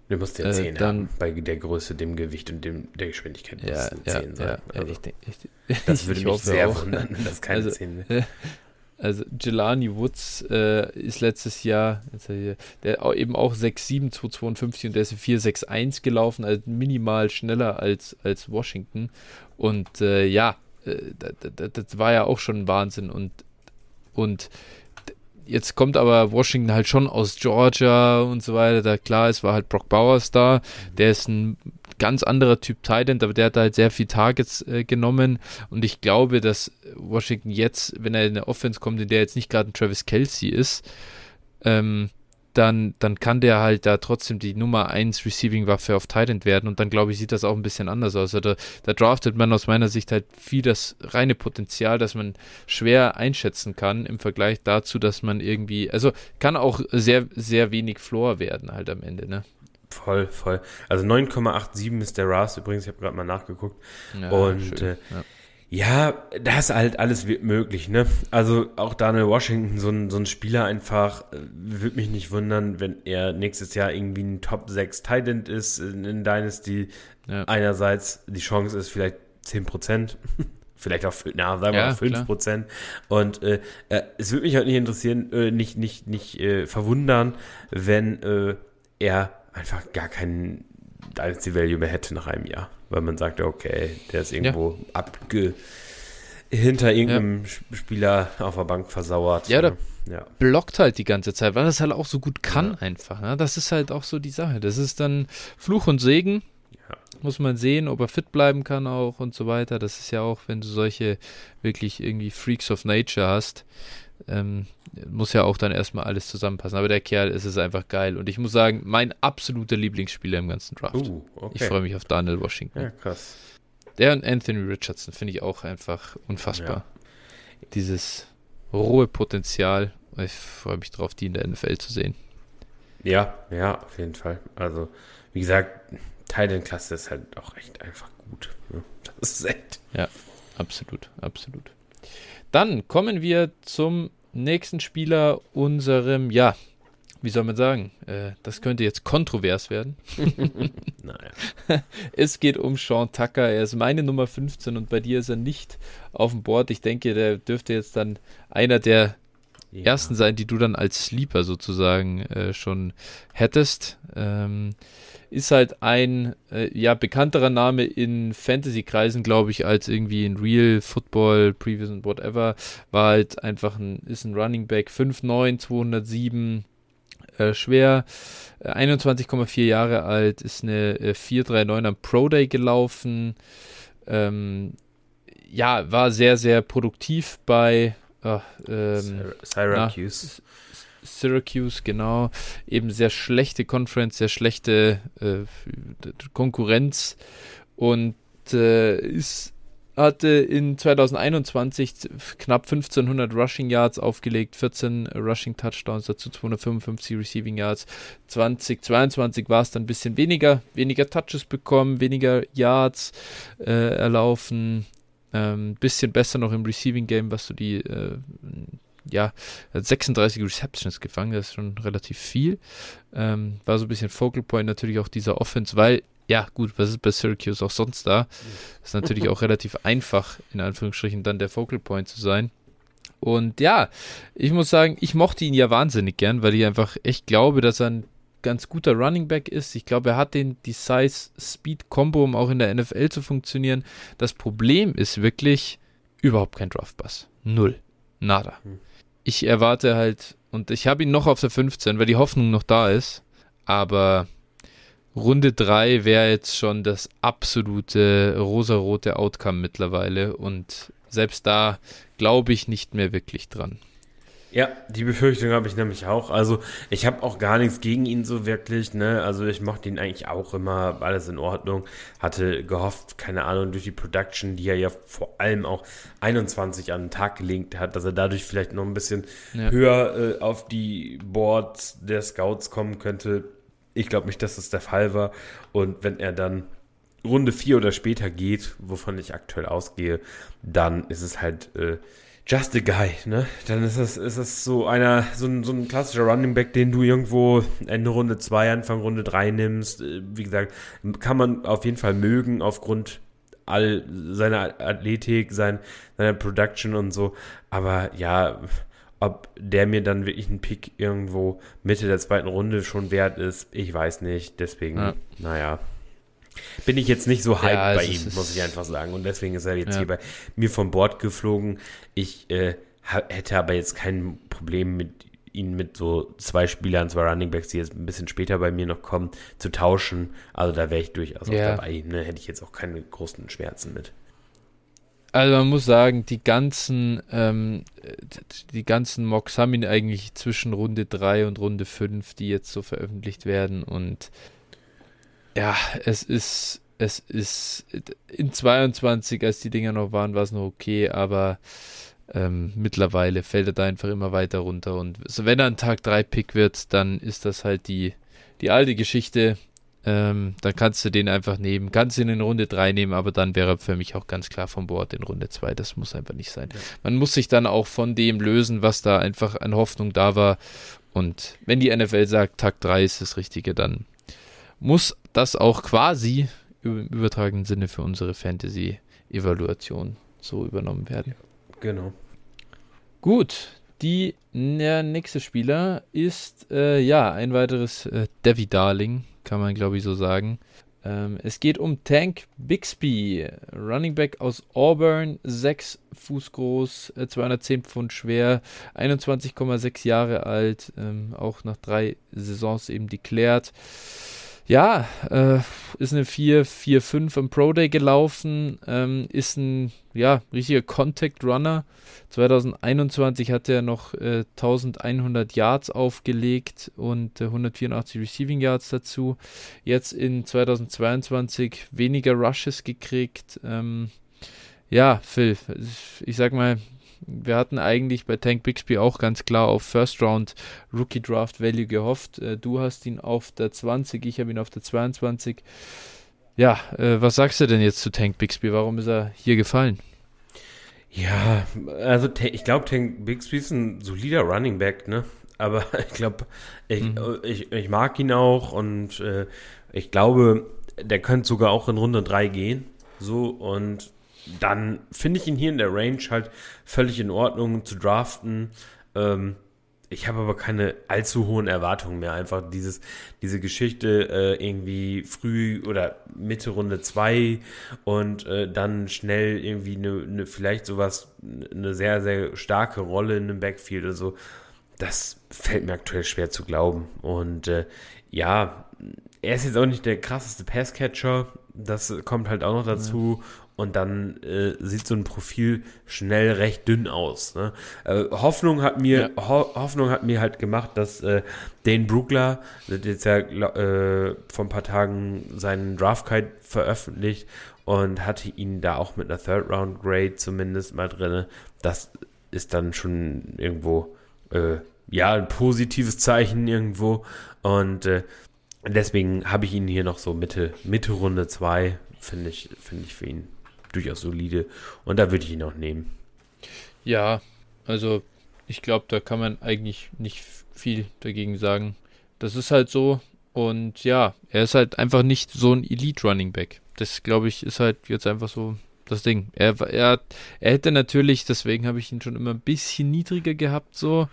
du musst ja 10 äh, dann, haben, bei der Größe, dem Gewicht und dem, der Geschwindigkeit ja, ja, 10 sein. Ja, also, ich, ich, das würde mich sehr auch. wundern, wenn das keine also, 10 wäre. Also Jelani Woods äh, ist letztes Jahr, hier, der eben auch 6'7, 252 und der ist 4'6'1 gelaufen, also minimal schneller als, als Washington. Und äh, ja, äh, das, das, war ja auch schon ein Wahnsinn. Und, und jetzt kommt aber Washington halt schon aus Georgia und so weiter. Da klar, es war halt Brock Bowers da. Der ist ein ganz anderer Typ Titan, aber der hat halt sehr viel Targets äh, genommen. Und ich glaube, dass Washington jetzt, wenn er in eine Offense kommt, in der jetzt nicht gerade ein Travis Kelsey ist, ähm, dann, dann kann der halt da trotzdem die Nummer 1 Receiving-Waffe auf Titan werden und dann glaube ich, sieht das auch ein bisschen anders aus. Also da, da, draftet man aus meiner Sicht halt viel das reine Potenzial, das man schwer einschätzen kann im Vergleich dazu, dass man irgendwie, also kann auch sehr, sehr wenig Floor werden halt am Ende, ne? Voll, voll. Also 9,87 ist der RAS übrigens, ich habe gerade mal nachgeguckt. Ja, und äh, ja. Ja. das ist halt alles möglich, ne? Also auch Daniel Washington, so ein, so ein Spieler einfach, äh, würde mich nicht wundern, wenn er nächstes Jahr irgendwie ein Top 6 Titan ist in, in Dynasty. Ja. Einerseits die Chance ist vielleicht 10 Prozent. vielleicht auch, na, sagen wir ja, mal 5 Prozent. Und äh, äh, es würde mich halt nicht interessieren, äh, nicht, nicht, nicht äh, verwundern, wenn äh, er einfach gar keinen Dynasty Value mehr hätte nach einem Jahr. Weil man sagt, okay, der ist irgendwo ja. abge hinter irgendeinem ja. Spieler auf der Bank versauert. Ja, der ja. blockt halt die ganze Zeit, weil das halt auch so gut kann ja. einfach. Ne? Das ist halt auch so die Sache. Das ist dann Fluch und Segen. Ja. Muss man sehen, ob er fit bleiben kann auch und so weiter. Das ist ja auch, wenn du solche wirklich irgendwie Freaks of Nature hast, ähm, muss ja auch dann erstmal alles zusammenpassen. Aber der Kerl ist es einfach geil. Und ich muss sagen, mein absoluter Lieblingsspieler im ganzen Draft. Uh, okay. Ich freue mich auf Daniel Washington. Ja, krass. Der und Anthony Richardson finde ich auch einfach unfassbar. Ja. Dieses rohe Potenzial. Ich freue mich drauf, die in der NFL zu sehen. Ja, ja, auf jeden Fall. Also, wie gesagt, Teil der Klasse ist halt auch echt einfach gut. Ne? Das ist echt. Ja, absolut, absolut. Dann kommen wir zum nächsten Spieler, unserem, ja, wie soll man sagen, äh, das könnte jetzt kontrovers werden. naja. Es geht um Sean Tucker. Er ist meine Nummer 15 und bei dir ist er nicht auf dem Board. Ich denke, der dürfte jetzt dann einer der ja. ersten sein, die du dann als Sleeper sozusagen äh, schon hättest. Ähm, ist halt ein äh, ja bekannterer Name in Fantasy-Kreisen, glaube ich, als irgendwie in Real Football, Previous und whatever. War halt einfach ein, ist ein Running Back 5'9, 207 äh, schwer, 21,4 äh, Jahre alt, ist eine äh, 439 am Pro Day gelaufen. Ähm, ja, war sehr, sehr produktiv bei Ach, ähm, Syracuse. Na, Syracuse, genau. Eben sehr schlechte Conference, sehr schlechte äh, Konkurrenz und äh, ist hatte in 2021 knapp 1500 Rushing Yards aufgelegt, 14 Rushing Touchdowns, dazu 255 Receiving Yards. 2022 war es dann ein bisschen weniger, weniger Touches bekommen, weniger Yards äh, erlaufen, ähm, bisschen besser noch im Receiving Game, was so die äh, ja, 36 Receptions gefangen, das ist schon relativ viel. Ähm, war so ein bisschen Focal Point natürlich auch dieser Offense, weil, ja, gut, was ist bei Syracuse auch sonst da? Ist natürlich auch relativ einfach, in Anführungsstrichen, dann der Focal Point zu sein. Und ja, ich muss sagen, ich mochte ihn ja wahnsinnig gern, weil ich einfach echt glaube, dass er ein ganz guter Running Back ist. Ich glaube, er hat den die Size-Speed-Combo, um auch in der NFL zu funktionieren. Das Problem ist wirklich überhaupt kein Draft-Pass. Null. Nada. Hm ich erwarte halt, und ich habe ihn noch auf der 15, weil die Hoffnung noch da ist, aber Runde 3 wäre jetzt schon das absolute rosarote Outcome mittlerweile und selbst da glaube ich nicht mehr wirklich dran. Ja, die Befürchtung habe ich nämlich auch. Also ich habe auch gar nichts gegen ihn so wirklich. Ne? Also ich mochte ihn eigentlich auch immer, alles in Ordnung. Hatte gehofft, keine Ahnung, durch die Production, die er ja vor allem auch 21 an den Tag gelegt hat, dass er dadurch vielleicht noch ein bisschen ja. höher äh, auf die Boards der Scouts kommen könnte. Ich glaube nicht, dass das der Fall war. Und wenn er dann Runde 4 oder später geht, wovon ich aktuell ausgehe, dann ist es halt... Äh, Just a Guy, ne? Dann ist es, ist es so einer, so ein, so ein klassischer Running Back, den du irgendwo Ende Runde 2, Anfang Runde 3 nimmst. Äh, wie gesagt, kann man auf jeden Fall mögen aufgrund all seiner Athletik, sein, seiner Production und so. Aber ja, ob der mir dann wirklich ein Pick irgendwo Mitte der zweiten Runde schon wert ist, ich weiß nicht. Deswegen, ja. naja bin ich jetzt nicht so hyped ja, bei ihm, muss ich einfach sagen. Und deswegen ist er jetzt ja. hier bei mir vom Bord geflogen. Ich äh, hätte aber jetzt kein Problem mit ihn mit so zwei Spielern, zwei Runningbacks, die jetzt ein bisschen später bei mir noch kommen, zu tauschen. Also da wäre ich durchaus ja. auch dabei. Ne? Hätte ich jetzt auch keine großen Schmerzen mit. Also man muss sagen, die ganzen, ähm, die ganzen Mocks haben ihn eigentlich zwischen Runde 3 und Runde 5, die jetzt so veröffentlicht werden und ja, es ist, es ist in 22, als die Dinger noch waren, war es noch okay, aber ähm, mittlerweile fällt er da einfach immer weiter runter. Und wenn er ein Tag 3 Pick wird, dann ist das halt die, die alte Geschichte. Ähm, dann kannst du den einfach nehmen. Kannst ihn in Runde 3 nehmen, aber dann wäre er für mich auch ganz klar vom Bord in Runde 2. Das muss einfach nicht sein. Ja. Man muss sich dann auch von dem lösen, was da einfach an Hoffnung da war. Und wenn die NFL sagt, Tag 3 ist das Richtige, dann muss das auch quasi im übertragenen Sinne für unsere Fantasy-Evaluation so übernommen werden. Genau. Gut, die, der nächste Spieler ist äh, ja ein weiteres äh, Devi Darling, kann man glaube ich so sagen. Ähm, es geht um Tank Bixby, Running Back aus Auburn, 6 Fuß groß, äh, 210 Pfund schwer, 21,6 Jahre alt, ähm, auch nach drei Saisons eben deklärt. Ja, äh, ist eine 4-4-5 im Pro Day gelaufen, ähm, ist ein ja, richtiger Contact Runner. 2021 hat er noch äh, 1100 Yards aufgelegt und äh, 184 Receiving Yards dazu. Jetzt in 2022 weniger Rushes gekriegt. Ähm, ja, Phil, ich sag mal, wir hatten eigentlich bei Tank Bixby auch ganz klar auf First Round Rookie Draft Value gehofft. Äh, du hast ihn auf der 20, ich habe ihn auf der 22. Ja, äh, was sagst du denn jetzt zu Tank Bixby? Warum ist er hier gefallen? Ja, also ich glaube, Tank Bixby ist ein solider Running Back, ne? Aber ich glaube, ich, mhm. ich, ich, mag ihn auch und äh, ich glaube, der könnte sogar auch in Runde 3 gehen. So und dann finde ich ihn hier in der Range halt völlig in Ordnung zu draften. Ähm, ich habe aber keine allzu hohen Erwartungen mehr. Einfach dieses, diese Geschichte äh, irgendwie früh oder Mitte Runde 2 und äh, dann schnell irgendwie eine, eine, vielleicht sowas, eine sehr, sehr starke Rolle in einem Backfield oder so. Das fällt mir aktuell schwer zu glauben. Und äh, ja, er ist jetzt auch nicht der krasseste Passcatcher. Das kommt halt auch noch dazu. Ja und dann äh, sieht so ein Profil schnell recht dünn aus. Ne? Äh, Hoffnung hat mir ja. Ho Hoffnung hat mir halt gemacht, dass äh, Dane Brookler, der jetzt ja äh, vor ein paar Tagen seinen Draft Guide veröffentlicht und hatte ihn da auch mit einer Third Round Grade zumindest mal drin. Das ist dann schon irgendwo äh, ja ein positives Zeichen irgendwo und äh, deswegen habe ich ihn hier noch so Mitte Mitte Runde 2 finde ich finde ich für ihn durchaus solide. Und da würde ich ihn auch nehmen. Ja, also ich glaube, da kann man eigentlich nicht viel dagegen sagen. Das ist halt so. Und ja, er ist halt einfach nicht so ein Elite Running Back. Das glaube ich ist halt jetzt einfach so das Ding. Er, er, er hätte natürlich, deswegen habe ich ihn schon immer ein bisschen niedriger gehabt, so.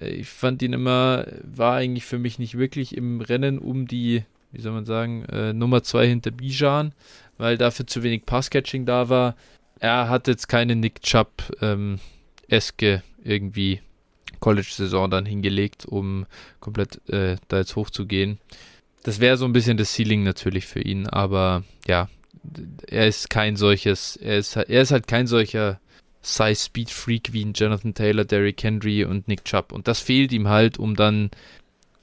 Ich fand ihn immer, war eigentlich für mich nicht wirklich im Rennen um die, wie soll man sagen, äh, Nummer 2 hinter Bijan weil dafür zu wenig Passcatching da war. Er hat jetzt keine Nick Chubb ähm, irgendwie College-Saison dann hingelegt, um komplett äh, da jetzt hochzugehen. Das wäre so ein bisschen das Ceiling natürlich für ihn, aber ja, er ist kein solches, er ist, er ist halt kein solcher Size-Speed-Freak wie ein Jonathan Taylor, Derrick Henry und Nick Chubb. Und das fehlt ihm halt, um dann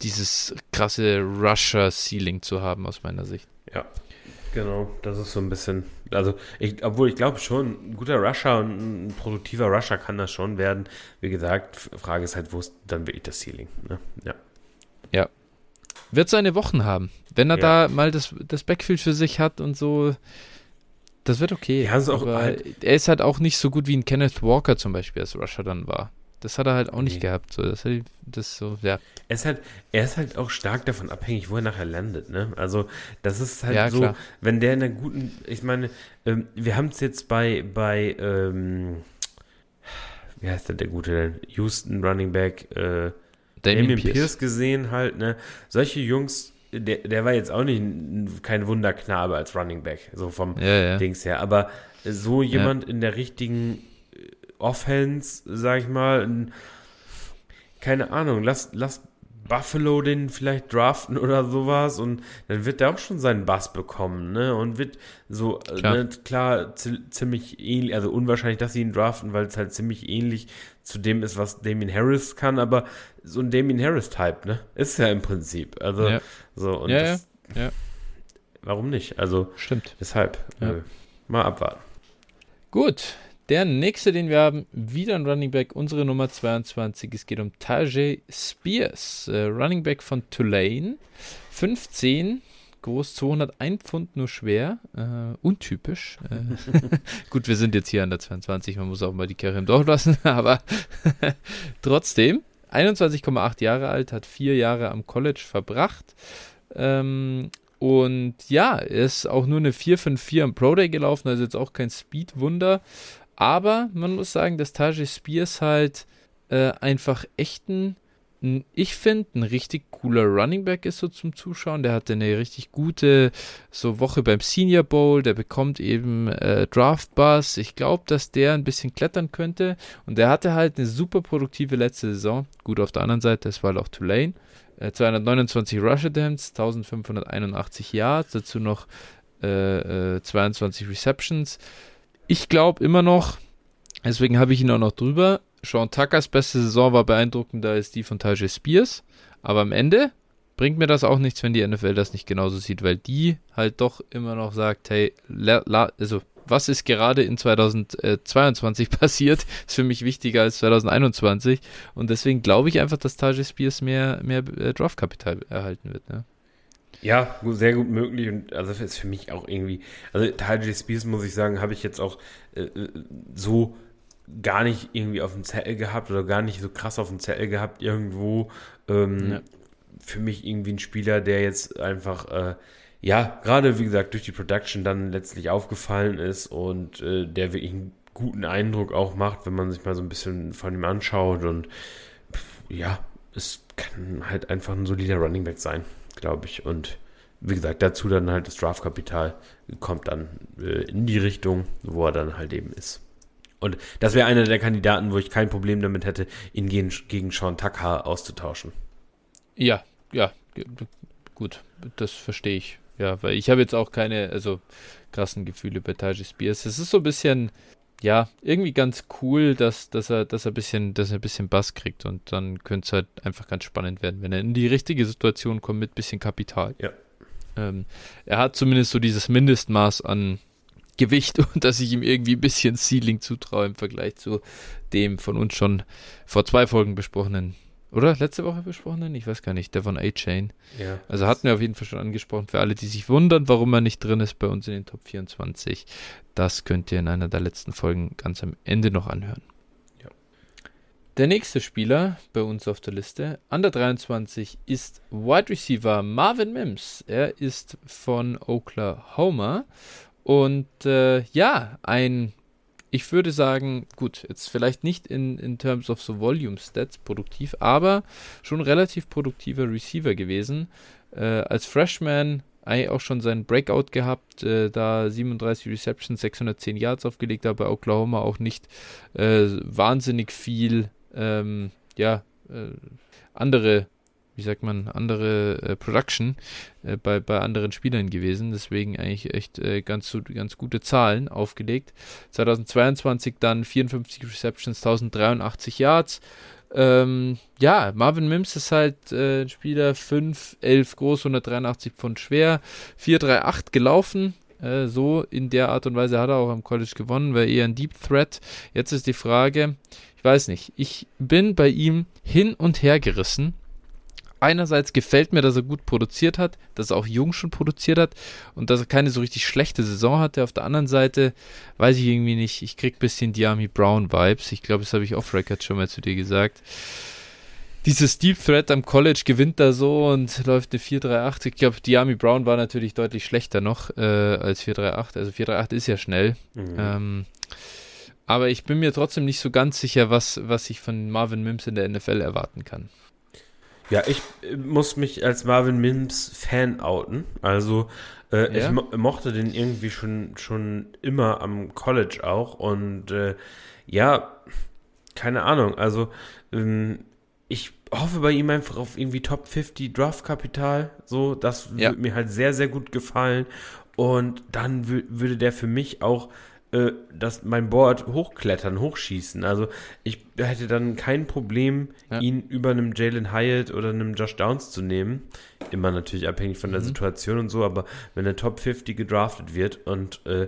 dieses krasse Rusher-Ceiling zu haben, aus meiner Sicht. Ja, genau. Das ist so ein bisschen. Also, ich, obwohl ich glaube schon, ein guter Rusher und ein produktiver Rusher kann das schon werden. Wie gesagt, Frage ist halt, wo ist dann wirklich das Ceiling? Ne? Ja. Ja. Wird seine Wochen haben. Wenn er ja. da mal das, das Backfield für sich hat und so, das wird okay. Ja, auch halt er ist halt auch nicht so gut wie ein Kenneth Walker zum Beispiel als Rusher dann war. Das hat er halt auch nicht nee. gehabt. So, das, das so, ja. Er ist, halt, er ist halt auch stark davon abhängig, wo er nachher landet. Ne? Also, das ist halt ja, so, klar. wenn der in einer guten, ich meine, ähm, wir haben es jetzt bei, bei ähm, wie heißt denn der gute denn? Houston Running Back, äh, Damien, Damien Pierce. Pierce gesehen halt, ne? Solche Jungs, der, der war jetzt auch nicht kein Wunderknabe als Running Back, so vom ja, ja. Dings her. Aber so jemand in der richtigen Offense, sag ich mal, keine Ahnung, lass, lass Buffalo den vielleicht draften oder sowas und dann wird er auch schon seinen Bass bekommen, ne? Und wird so, äh, klar, ne, klar ziemlich ähnlich, also unwahrscheinlich, dass sie ihn draften, weil es halt ziemlich ähnlich zu dem ist, was Damien Harris kann, aber so ein Damien Harris-Type, ne? Ist ja im Prinzip. Also, ja. so, und ja, das, ja, ja. Warum nicht? Also, stimmt. Deshalb, ja. äh, mal abwarten. Gut, der nächste, den wir haben, wieder ein Running Back, unsere Nummer 22. Es geht um Tajay Spears, äh, Running Back von Tulane. 15, groß, 201 Pfund nur schwer, äh, untypisch. Äh, gut, wir sind jetzt hier an der 22, man muss auch mal die Kirche im Dorf lassen, aber trotzdem, 21,8 Jahre alt, hat vier Jahre am College verbracht. Ähm, und ja, er ist auch nur eine 454 am Pro Day gelaufen, also jetzt auch kein Speed-Wunder. Aber man muss sagen, dass Tajay Spears halt äh, einfach echt ein, ich finde, ein richtig cooler Running Back ist so zum Zuschauen. Der hatte eine richtig gute so Woche beim Senior Bowl. Der bekommt eben äh, Draft Bus. Ich glaube, dass der ein bisschen klettern könnte. Und der hatte halt eine super produktive letzte Saison. Gut, auf der anderen Seite, das war halt auch Tulane. Äh, 229 Rush Attempts, 1581 Yards, dazu noch äh, 22 äh, Receptions. Ich glaube immer noch, deswegen habe ich ihn auch noch drüber. Sean Tuckers beste Saison war beeindruckender als die von Tajay Spears. Aber am Ende bringt mir das auch nichts, wenn die NFL das nicht genauso sieht, weil die halt doch immer noch sagt, hey, la, la, also was ist gerade in 2022 passiert, ist für mich wichtiger als 2021. Und deswegen glaube ich einfach, dass Tajay Spears mehr, mehr äh, Draftkapital erhalten wird. Ne? Ja, sehr gut möglich und also ist für mich auch irgendwie, also Tajay Spears muss ich sagen, habe ich jetzt auch äh, äh, so gar nicht irgendwie auf dem Zettel gehabt oder gar nicht so krass auf dem Zettel gehabt irgendwo. Ähm, ja. Für mich irgendwie ein Spieler, der jetzt einfach, äh, ja, gerade wie gesagt, durch die Production dann letztlich aufgefallen ist und äh, der wirklich einen guten Eindruck auch macht, wenn man sich mal so ein bisschen von ihm anschaut und ja, es kann halt einfach ein solider Running Back sein glaube ich. Und wie gesagt, dazu dann halt das Draftkapital kommt dann äh, in die Richtung, wo er dann halt eben ist. Und das wäre einer der Kandidaten, wo ich kein Problem damit hätte, ihn gegen, gegen Sean Tucker auszutauschen. Ja, ja, gut, das verstehe ich. Ja, weil ich habe jetzt auch keine, also krassen Gefühle bei Tajay Spears. Es ist so ein bisschen, ja, irgendwie ganz cool, dass, dass er, dass er ein bisschen, dass er ein bisschen Bass kriegt und dann könnte es halt einfach ganz spannend werden, wenn er in die richtige Situation kommt mit ein bisschen Kapital. Ja. Ähm, er hat zumindest so dieses Mindestmaß an Gewicht und dass ich ihm irgendwie ein bisschen Ceiling zutraue im Vergleich zu dem von uns schon vor zwei Folgen besprochenen oder letzte Woche besprochenen? Ich weiß gar nicht, der von A-Chain. Ja. Also hatten wir auf jeden Fall schon angesprochen. Für alle, die sich wundern, warum er nicht drin ist bei uns in den Top 24, das könnt ihr in einer der letzten Folgen ganz am Ende noch anhören. Ja. Der nächste Spieler bei uns auf der Liste, Under 23, ist Wide Receiver Marvin Mims. Er ist von Oklahoma und äh, ja, ein ich würde sagen, gut, jetzt vielleicht nicht in, in terms of so Volume Stats produktiv, aber schon relativ produktiver Receiver gewesen. Äh, als Freshman eigentlich auch schon seinen Breakout gehabt, äh, da 37 Receptions, 610 Yards aufgelegt, aber Oklahoma auch nicht äh, wahnsinnig viel, ähm, ja, äh, andere, wie sagt man, andere äh, Production äh, bei, bei anderen Spielern gewesen. Deswegen eigentlich echt äh, ganz, ganz gute Zahlen aufgelegt. 2022 dann 54 Receptions, 1083 Yards. Ähm, ja, Marvin Mims ist halt äh, Spieler 5, 11 groß, 183 Pfund schwer, 438 gelaufen. Äh, so in der Art und Weise hat er auch am College gewonnen, war eher ein Deep Threat. Jetzt ist die Frage, ich weiß nicht, ich bin bei ihm hin und her gerissen. Einerseits gefällt mir, dass er gut produziert hat, dass er auch jung schon produziert hat und dass er keine so richtig schlechte Saison hatte. Auf der anderen Seite weiß ich irgendwie nicht, ich krieg ein bisschen Diami Brown Vibes. Ich glaube, das habe ich off-Record schon mal zu dir gesagt. Dieses Deep Threat am College gewinnt da so und läuft eine 4-3-8. Ich glaube, Diami Brown war natürlich deutlich schlechter noch äh, als 4-3-8. Also 4-3-8 ist ja schnell. Mhm. Ähm, aber ich bin mir trotzdem nicht so ganz sicher, was, was ich von Marvin Mims in der NFL erwarten kann. Ja, ich äh, muss mich als Marvin Mims Fan outen. Also äh, ja? ich mo mochte den irgendwie schon, schon immer am College auch. Und äh, ja, keine Ahnung. Also ähm, ich hoffe bei ihm einfach auf irgendwie Top 50 Draft-Kapital. So, das ja. würde mir halt sehr, sehr gut gefallen. Und dann würde der für mich auch äh, das, mein Board hochklettern, hochschießen. Also ich hätte dann kein Problem, ja. ihn über einem Jalen Hyatt oder einem Josh Downs zu nehmen. Immer natürlich abhängig von der mhm. Situation und so, aber wenn der Top 50 gedraftet wird und äh,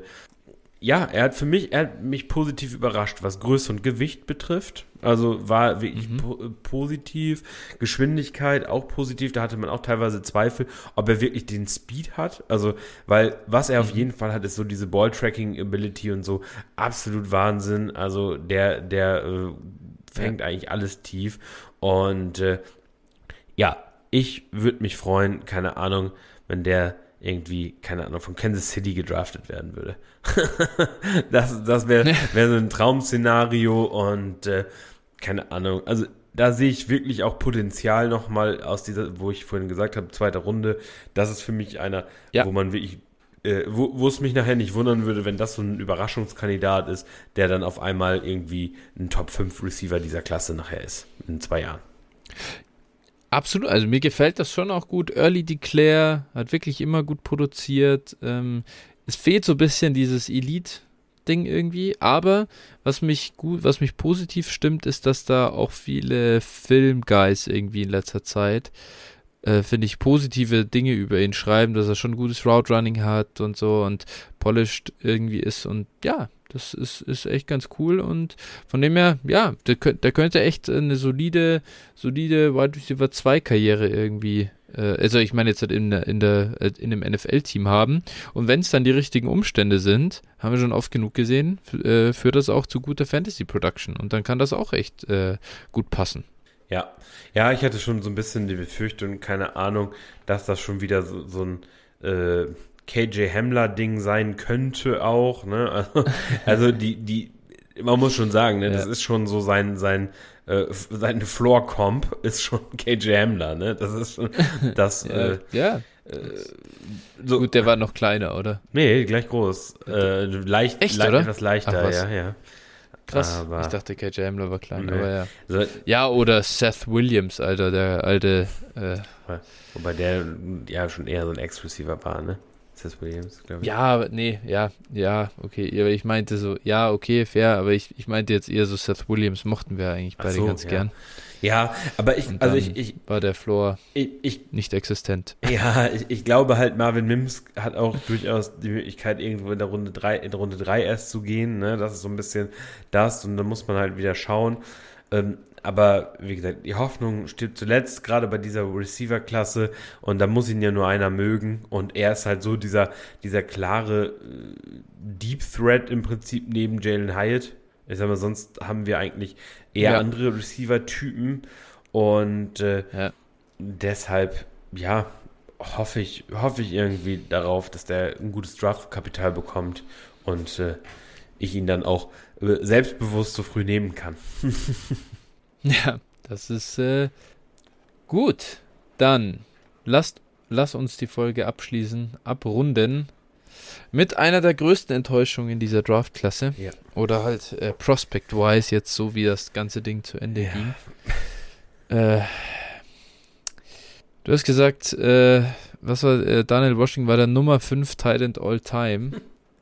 ja, er hat für mich, er hat mich positiv überrascht, was Größe und Gewicht betrifft. Also war wirklich mhm. po positiv. Geschwindigkeit auch positiv. Da hatte man auch teilweise Zweifel, ob er wirklich den Speed hat. Also, weil was er mhm. auf jeden Fall hat, ist so diese Ball-Tracking-Ability und so. Absolut Wahnsinn. Also, der, der äh, fängt ja. eigentlich alles tief. Und äh, ja, ich würde mich freuen, keine Ahnung, wenn der irgendwie, keine Ahnung, von Kansas City gedraftet werden würde. das das wäre wär so ein Traum-Szenario und äh, keine Ahnung. Also da sehe ich wirklich auch Potenzial nochmal aus dieser, wo ich vorhin gesagt habe, zweite Runde. Das ist für mich einer, ja. wo man wirklich, äh, wo, wo es mich nachher nicht wundern würde, wenn das so ein Überraschungskandidat ist, der dann auf einmal irgendwie ein Top 5 Receiver dieser Klasse nachher ist, in zwei Jahren. Absolut, also mir gefällt das schon auch gut. Early Declare hat wirklich immer gut produziert. Ähm, es fehlt so ein bisschen dieses Elite-Ding irgendwie, aber was mich gut, was mich positiv stimmt, ist, dass da auch viele Filmguys irgendwie in letzter Zeit, äh, finde ich, positive Dinge über ihn schreiben, dass er schon gutes Route Running hat und so und polished irgendwie ist. Und ja, das ist, ist echt ganz cool und von dem her, ja, der, der könnte echt eine solide, solide Wide Receiver 2 Karriere irgendwie, äh, also ich meine jetzt halt in, in, der, in einem NFL-Team haben. Und wenn es dann die richtigen Umstände sind, haben wir schon oft genug gesehen, äh, führt das auch zu guter Fantasy Production und dann kann das auch echt äh, gut passen. Ja, ja, ich hatte schon so ein bisschen die Befürchtung, keine Ahnung, dass das schon wieder so, so ein äh, KJ Hamler-Ding sein könnte auch, ne? Also, also, die, die, man muss schon sagen, ne, ja. das ist schon so sein, sein, äh, seine Floor-Comp ist schon KJ Hamler, ne? Das ist schon das, ja. Äh, ja. Äh, so, Gut, der war noch kleiner, oder? Nee, gleich groß. Äh, leicht, Echt, le oder? etwas leichter, ja, ja. Krass. Aber, ich dachte, KJ Hamler war klein, nee. aber ja. So, ja, oder Seth Williams, Alter, der alte. Äh, Wobei der ja schon eher so ein Ex-Receiver war, ne? Seth Williams, glaube ich. Ja, nee, ja, ja, okay. Aber ich meinte so, ja, okay, fair, aber ich, ich meinte jetzt eher so Seth Williams mochten wir eigentlich beide so, ganz ja. gern. Ja, aber ich, also ich, ich. War der Floor ich, ich, nicht existent. Ja, ich, ich glaube halt, Marvin Mims hat auch durchaus die Möglichkeit, irgendwo in der Runde 3, in Runde 3 erst zu gehen, ne? Das ist so ein bisschen das und da muss man halt wieder schauen. Ähm, aber wie gesagt, die Hoffnung stirbt zuletzt, gerade bei dieser Receiver-Klasse. Und da muss ihn ja nur einer mögen. Und er ist halt so dieser, dieser klare äh, Deep Threat im Prinzip neben Jalen Hyatt. Ich sag mal, sonst haben wir eigentlich eher ja. andere Receiver-Typen. Und äh, ja. deshalb, ja, hoffe ich, hoffe ich irgendwie darauf, dass der ein gutes Draft-Kapital bekommt und äh, ich ihn dann auch äh, selbstbewusst so früh nehmen kann. Ja, das ist äh, gut. Dann lasst, lass uns die Folge abschließen, abrunden mit einer der größten Enttäuschungen dieser Draftklasse. Ja. Oder halt äh, Prospect-wise, jetzt so wie das ganze Ding zu Ende ja. ging. Äh, Du hast gesagt, äh, was war, äh, Daniel Washington war der Nummer 5 Titan All Time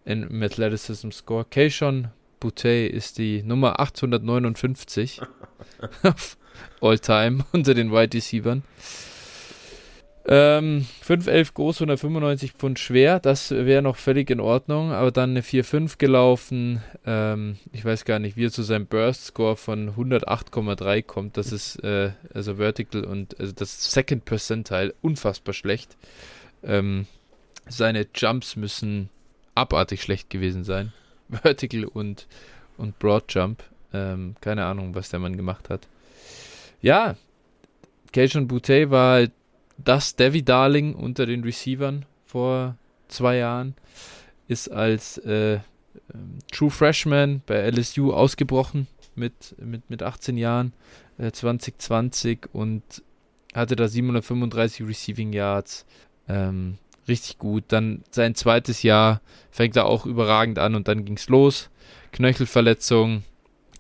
im Athleticism Score. Keishon Boutte ist die Nummer 859 auf All Time unter den Wide Receivers. Ähm, 511 groß, 195 Pfund schwer, das wäre noch völlig in Ordnung, aber dann eine 4,5 gelaufen. Ähm, ich weiß gar nicht, wie er zu seinem Burst Score von 108,3 kommt. Das ist äh, also Vertical und also das Second Percentile unfassbar schlecht. Ähm, seine Jumps müssen abartig schlecht gewesen sein. Vertical und, und Broad Jump. Ähm, keine Ahnung, was der Mann gemacht hat. Ja, Keishon Boutte war halt das Devi Darling unter den Receivern vor zwei Jahren ist als äh, ähm, True Freshman bei LSU ausgebrochen mit, mit, mit 18 Jahren äh, 2020 und hatte da 735 Receiving Yards. Ähm, richtig gut. Dann sein zweites Jahr fängt er auch überragend an und dann ging es los. Knöchelverletzung,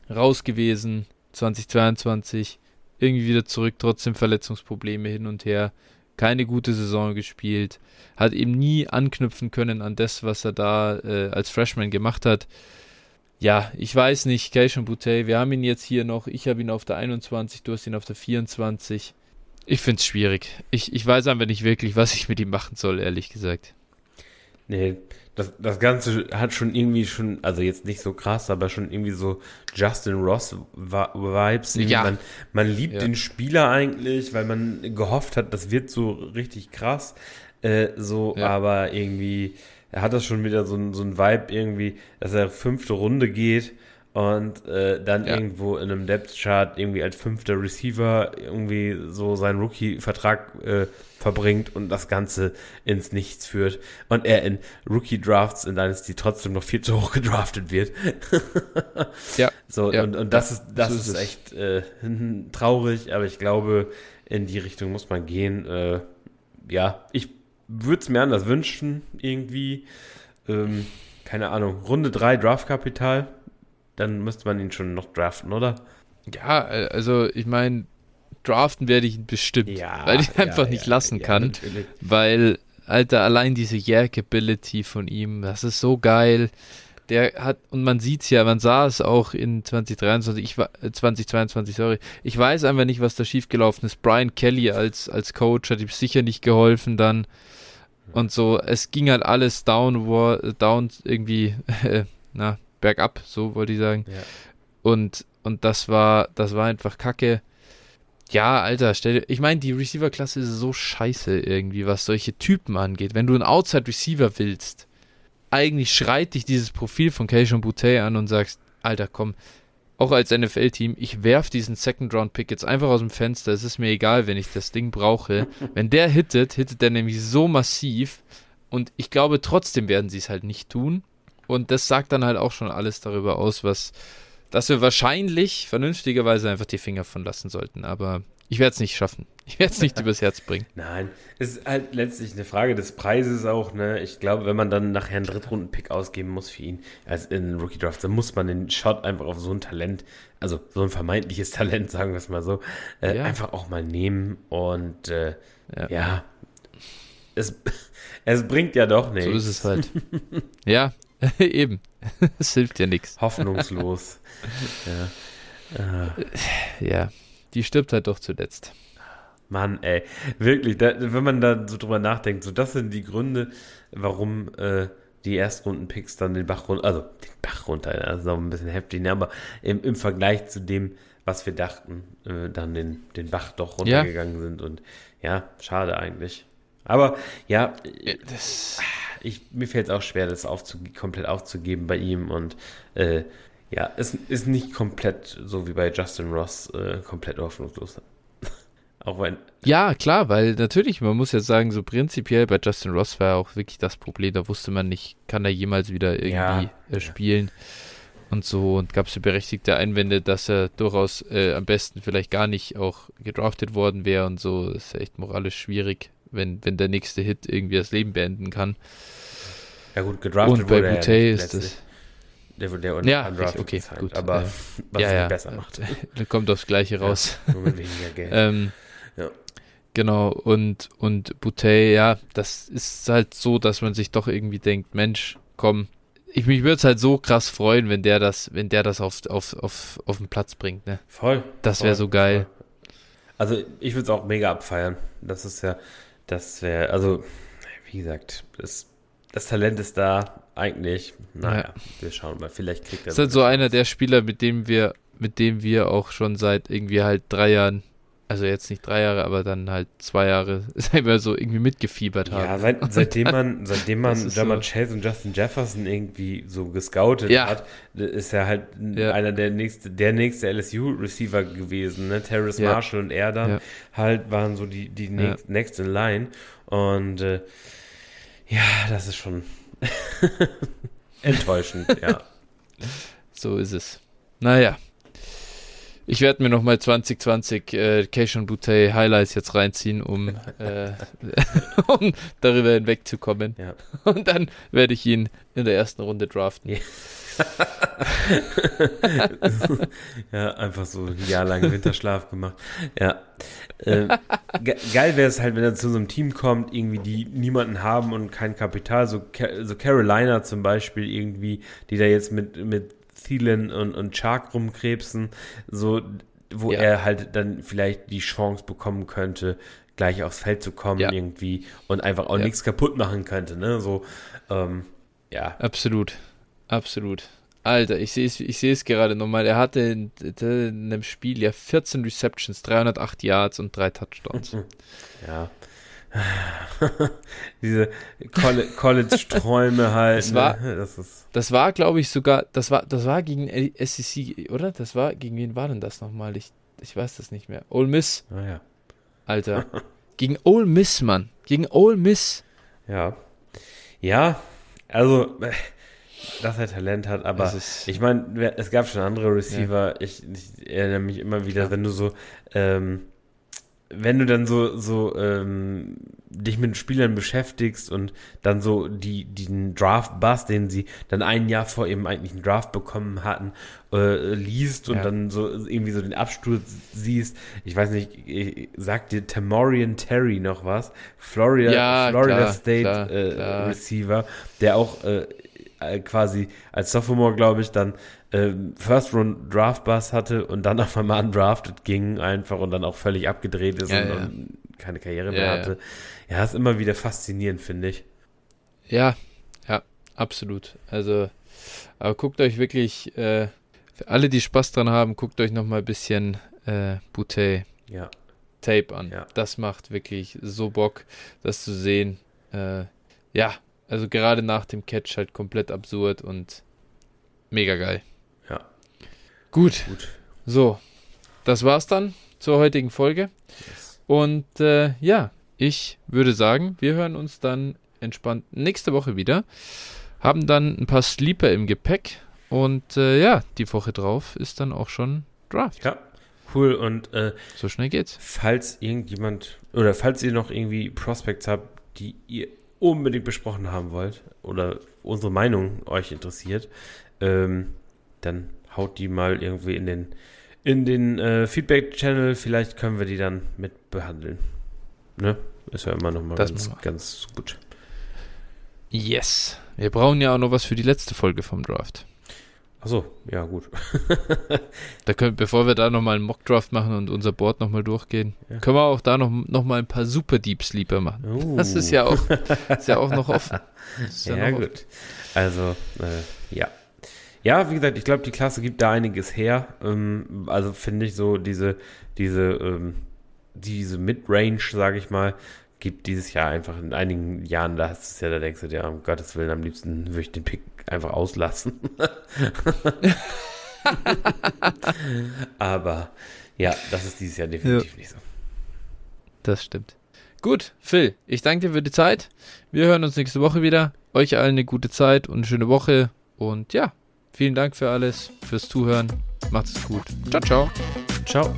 raus gewesen, 2022, irgendwie wieder zurück, trotzdem Verletzungsprobleme hin und her keine gute Saison gespielt, hat eben nie anknüpfen können an das, was er da äh, als Freshman gemacht hat. Ja, ich weiß nicht, Keishon Boutte, wir haben ihn jetzt hier noch, ich habe ihn auf der 21, du hast ihn auf der 24. Ich finde es schwierig. Ich, ich weiß einfach nicht wirklich, was ich mit ihm machen soll, ehrlich gesagt. Nee, das, das Ganze hat schon irgendwie schon, also jetzt nicht so krass, aber schon irgendwie so Justin Ross Vibes. Ja. Man, man liebt Ja. den Spieler eigentlich, weil man gehofft hat, das wird so richtig krass. Äh, so, Ja. aber irgendwie, er hat das schon wieder so, ein- so ein Vibe irgendwie, dass er fünfte Runde geht und äh, dann Ja. irgendwo in einem Depth Chart irgendwie als fünfter Receiver irgendwie so seinen Rookie-Vertrag äh, verbringt und das Ganze ins Nichts führt und er in Rookie-Drafts in Dynasty trotzdem noch viel zu hoch gedraftet wird. Ja. So, Ja. und, und das ist, das So ist, ist echt äh, traurig, aber ich glaube, in die Richtung muss man gehen. Äh, ja, ich würde es mir anders wünschen, irgendwie. Ähm, keine Ahnung, Runde 3 Draftkapital, dann müsste man ihn schon noch draften, oder? Ja, äh, also ich meine, draften werde ich ihn bestimmt, weil ich ja, einfach nicht ja, lassen ja, kann. Natürlich. Weil, Alter, allein diese Yak-Ability von ihm, das ist so geil. Der hat, und man sieht es ja, man sah es auch in 2023, ich, wa- äh, 2022, sorry. Ich weiß einfach nicht, was da schiefgelaufen ist. Brian Kelly als, als Coach hat ihm sicher nicht geholfen dann. Und so, es ging halt alles down, wo- down irgendwie, äh, na, bergab, so wollte ich sagen. Ja. Und, und das war, das war einfach kacke. Ja, Alter, stell dir, ich meine, die Receiver-Klasse ist so scheiße irgendwie, was solche Typen angeht. Wenn du einen Outside-Receiver willst, eigentlich schreit dich dieses Profil von Keishon Boutte an und sagst, Alter, komm, auch als NFL-Team, ich werf diesen Second-Round-Pick jetzt einfach aus dem Fenster. Es ist mir egal, wenn ich das Ding brauche. wenn der hittet, hittet der nämlich so massiv. Und ich glaube, trotzdem werden sie es halt nicht tun. Und das sagt dann halt auch schon alles darüber aus, was, dass wir wahrscheinlich vernünftigerweise einfach die Finger von lassen sollten. Aber ich werde es nicht schaffen. Ich werde es nicht übers Herz bringen. Nein, es ist halt letztlich eine Frage des Preises auch, ne? Ich glaube, wenn man dann nachher einen Drittrunden-Pick ausgeben muss für ihn, als in Rookie Draft, dann muss man den Shot einfach auf so ein Talent, also so ein vermeintliches Talent, sagen wir es mal so, äh, Ja. einfach auch mal nehmen und äh, Ja. ja, es, es bringt ja doch nichts. So ist es halt. ja, eben. Es hilft ja nichts. Hoffnungslos. ja. Äh, Ja, die stirbt halt doch zuletzt. Mann, ey, wirklich, da, wenn man da so drüber nachdenkt, so das sind die Gründe, warum äh, die Erstrunden-Picks dann den Bach runter, also den Bach runter, also noch ein bisschen heftig, ne, aber im, im Vergleich zu dem, was wir dachten, äh, dann den, den Bach doch runtergegangen sind und ja, schade eigentlich. Aber ja, Das, ich, mir fällt es auch schwer, das aufzu komplett aufzugeben bei ihm und äh, ja, es ist nicht komplett so wie bei Justin Ross, äh, komplett hoffnungslos. auch wenn, ja, klar, weil natürlich, man muss jetzt sagen, so prinzipiell bei Justin Ross war auch wirklich das Problem, da wusste man nicht, kann er jemals wieder irgendwie Ja, äh, spielen und so und gab es berechtigte Einwände, dass er durchaus äh, am besten vielleicht gar nicht auch gedraftet worden wäre und so, das ist echt moralisch schwierig, wenn, wenn der nächste Hit irgendwie das Leben beenden kann. Ja gut, gedraftet und bei er ja ist es. Der wurde ja Ja, undrafted okay, gesigned, gut, Aber äh, was ja, ja. besser macht. Kommt aufs Gleiche raus. Ja. Ähm, Ja. Genau, und, und Bouteille, ja, das ist halt so, dass man sich doch irgendwie denkt, Mensch, komm, ich mich würde es halt so krass freuen, wenn der das, wenn der das auf, auf, auf, auf den Platz bringt, ne? Voll. Das wäre so geil. Voll. Also ich würde es auch mega abfeiern. Das ist ja, das wäre, also, wie gesagt, das, das Talent ist da eigentlich. Naja, ja. wir schauen mal, vielleicht kriegt er. Das ist halt so einer der Spieler, mit dem wir, mit dem wir auch schon seit irgendwie halt drei Jahren also jetzt nicht drei Jahre, aber dann halt zwei Jahre selber so irgendwie mitgefiebert haben. Ja, seit, seitdem man, seitdem man Jamal so. Chase und Justin Jefferson irgendwie so gescoutet ja. hat, ist er halt ja. einer der nächste, der nächste LSU-Receiver gewesen. Ne? Terrace ja. Marshall und er dann halt waren so die, die next, next in line. Und äh, ja, das ist schon enttäuschend, ja. So ist es. Naja, ich werde mir nochmal 2020 äh, Keishon Butte Highlights jetzt reinziehen, um, äh, um darüber hinwegzukommen. Ja. Und dann werde ich ihn in der ersten Runde draften. ja, einfach so ein Jahr lang Winterschlaf gemacht. Ja. Äh, ge geil wäre es halt, wenn er zu so einem Team kommt, irgendwie, die niemanden haben und kein Kapital, so, so Carolina zum Beispiel irgendwie, die da jetzt mit, mit Thielen und, und Chark rumkrebsen, so, wo ja. er halt dann vielleicht die Chance bekommen könnte, gleich aufs Feld zu kommen ja. irgendwie und einfach auch ja. nichts kaputt machen könnte, ne? So, ähm, ja. Absolut, absolut. Alter, ich sehe es ich sehe es gerade nochmal. Er hatte in, in einem Spiel ja 14 Receptions, 308 Yards und drei Touchdowns. Ja. Diese College-Träume halt. Das war, ne? das, ist das war glaube ich, sogar, das war, das war gegen SEC, oder? Das war, gegen wen war denn das nochmal? Ich, ich weiß das nicht mehr. Ole Miss. Ah, ja. Alter. gegen Ole Miss, Mann. Gegen Ole Miss. Ja. Ja, also, dass er Talent hat, aber ich meine, es gab schon andere Receiver. Ja. Ich, ich, erinnere mich immer wieder, ja. wenn du so, ähm, wenn du dann so, so ähm, dich mit Spielern beschäftigst und dann so die, den Draft-Bus, den sie dann ein Jahr vor ihrem eigentlichen Draft bekommen hatten, äh, liest und ja. dann so irgendwie so den Absturz siehst. Ich weiß nicht, sagt dir Tamorian Terry noch was? Florida, ja, Florida klar, State klar, äh, klar. Receiver, der auch äh, äh quasi als Sophomore, glaube ich, dann ähm, First Round Draft Bus hatte und dann auf einmal undrafted ging einfach und dann auch völlig abgedreht ist ja, und, ja. und, keine Karriere mehr hatte. Ja, ist immer wieder faszinierend, finde ich. Ja, ja, absolut. Also, aber guckt euch wirklich, äh, für alle, die Spaß dran haben, guckt euch noch mal ein bisschen äh, Bouteille ja. Tape an. Ja. Das macht wirklich so Bock, das zu sehen. Äh, ja, also gerade nach dem Catch halt komplett absurd und mega geil. Gut. Gut. So, das war's dann zur heutigen Folge. Yes. Und äh, ja, ich würde sagen, wir hören uns dann entspannt nächste Woche wieder. Haben dann ein paar Sleeper im Gepäck. Und äh, ja, die Woche drauf ist dann auch schon Draft. Ja, cool. Und äh, so schnell geht's. Falls irgendjemand oder falls ihr noch irgendwie Prospects habt, die ihr unbedingt besprochen haben wollt oder unsere Meinung euch interessiert, ähm, dann haut die mal irgendwie in den, in den äh, Feedback-Channel. Vielleicht können wir die dann mit behandeln. Ne? Ist ja immer noch mal das ganz, ganz gut. Yes. Wir brauchen ja auch noch was für die letzte Folge vom Draft. Achso, ja, gut. da können, bevor wir da nochmal einen Mock-Draft machen und unser Board nochmal durchgehen, ja. können wir auch da noch, noch mal ein paar Super Deep Sleeper machen. Uh. Das ist ja auch, ist ja auch noch offen. Ja, ja gut. Offen. Also, äh, ja. Ja, wie gesagt, ich glaube, die Klasse gibt da einiges her. Ähm, also finde ich so diese, diese, ähm, diese Mid-Range, sage ich mal, gibt dieses Jahr einfach in einigen Jahren, da hast du es ja, da denkst du dir, um Gottes Willen, am liebsten würde ich den Pick einfach auslassen. Aber ja, das ist dieses Jahr definitiv ja. nicht so. Das stimmt. Gut, Phil, ich danke dir für die Zeit. Wir hören uns nächste Woche wieder. Euch allen eine gute Zeit und eine schöne Woche. Und ja, Vielen Dank für alles, fürs Zuhören. Macht es gut. Ciao, ciao. Ciao.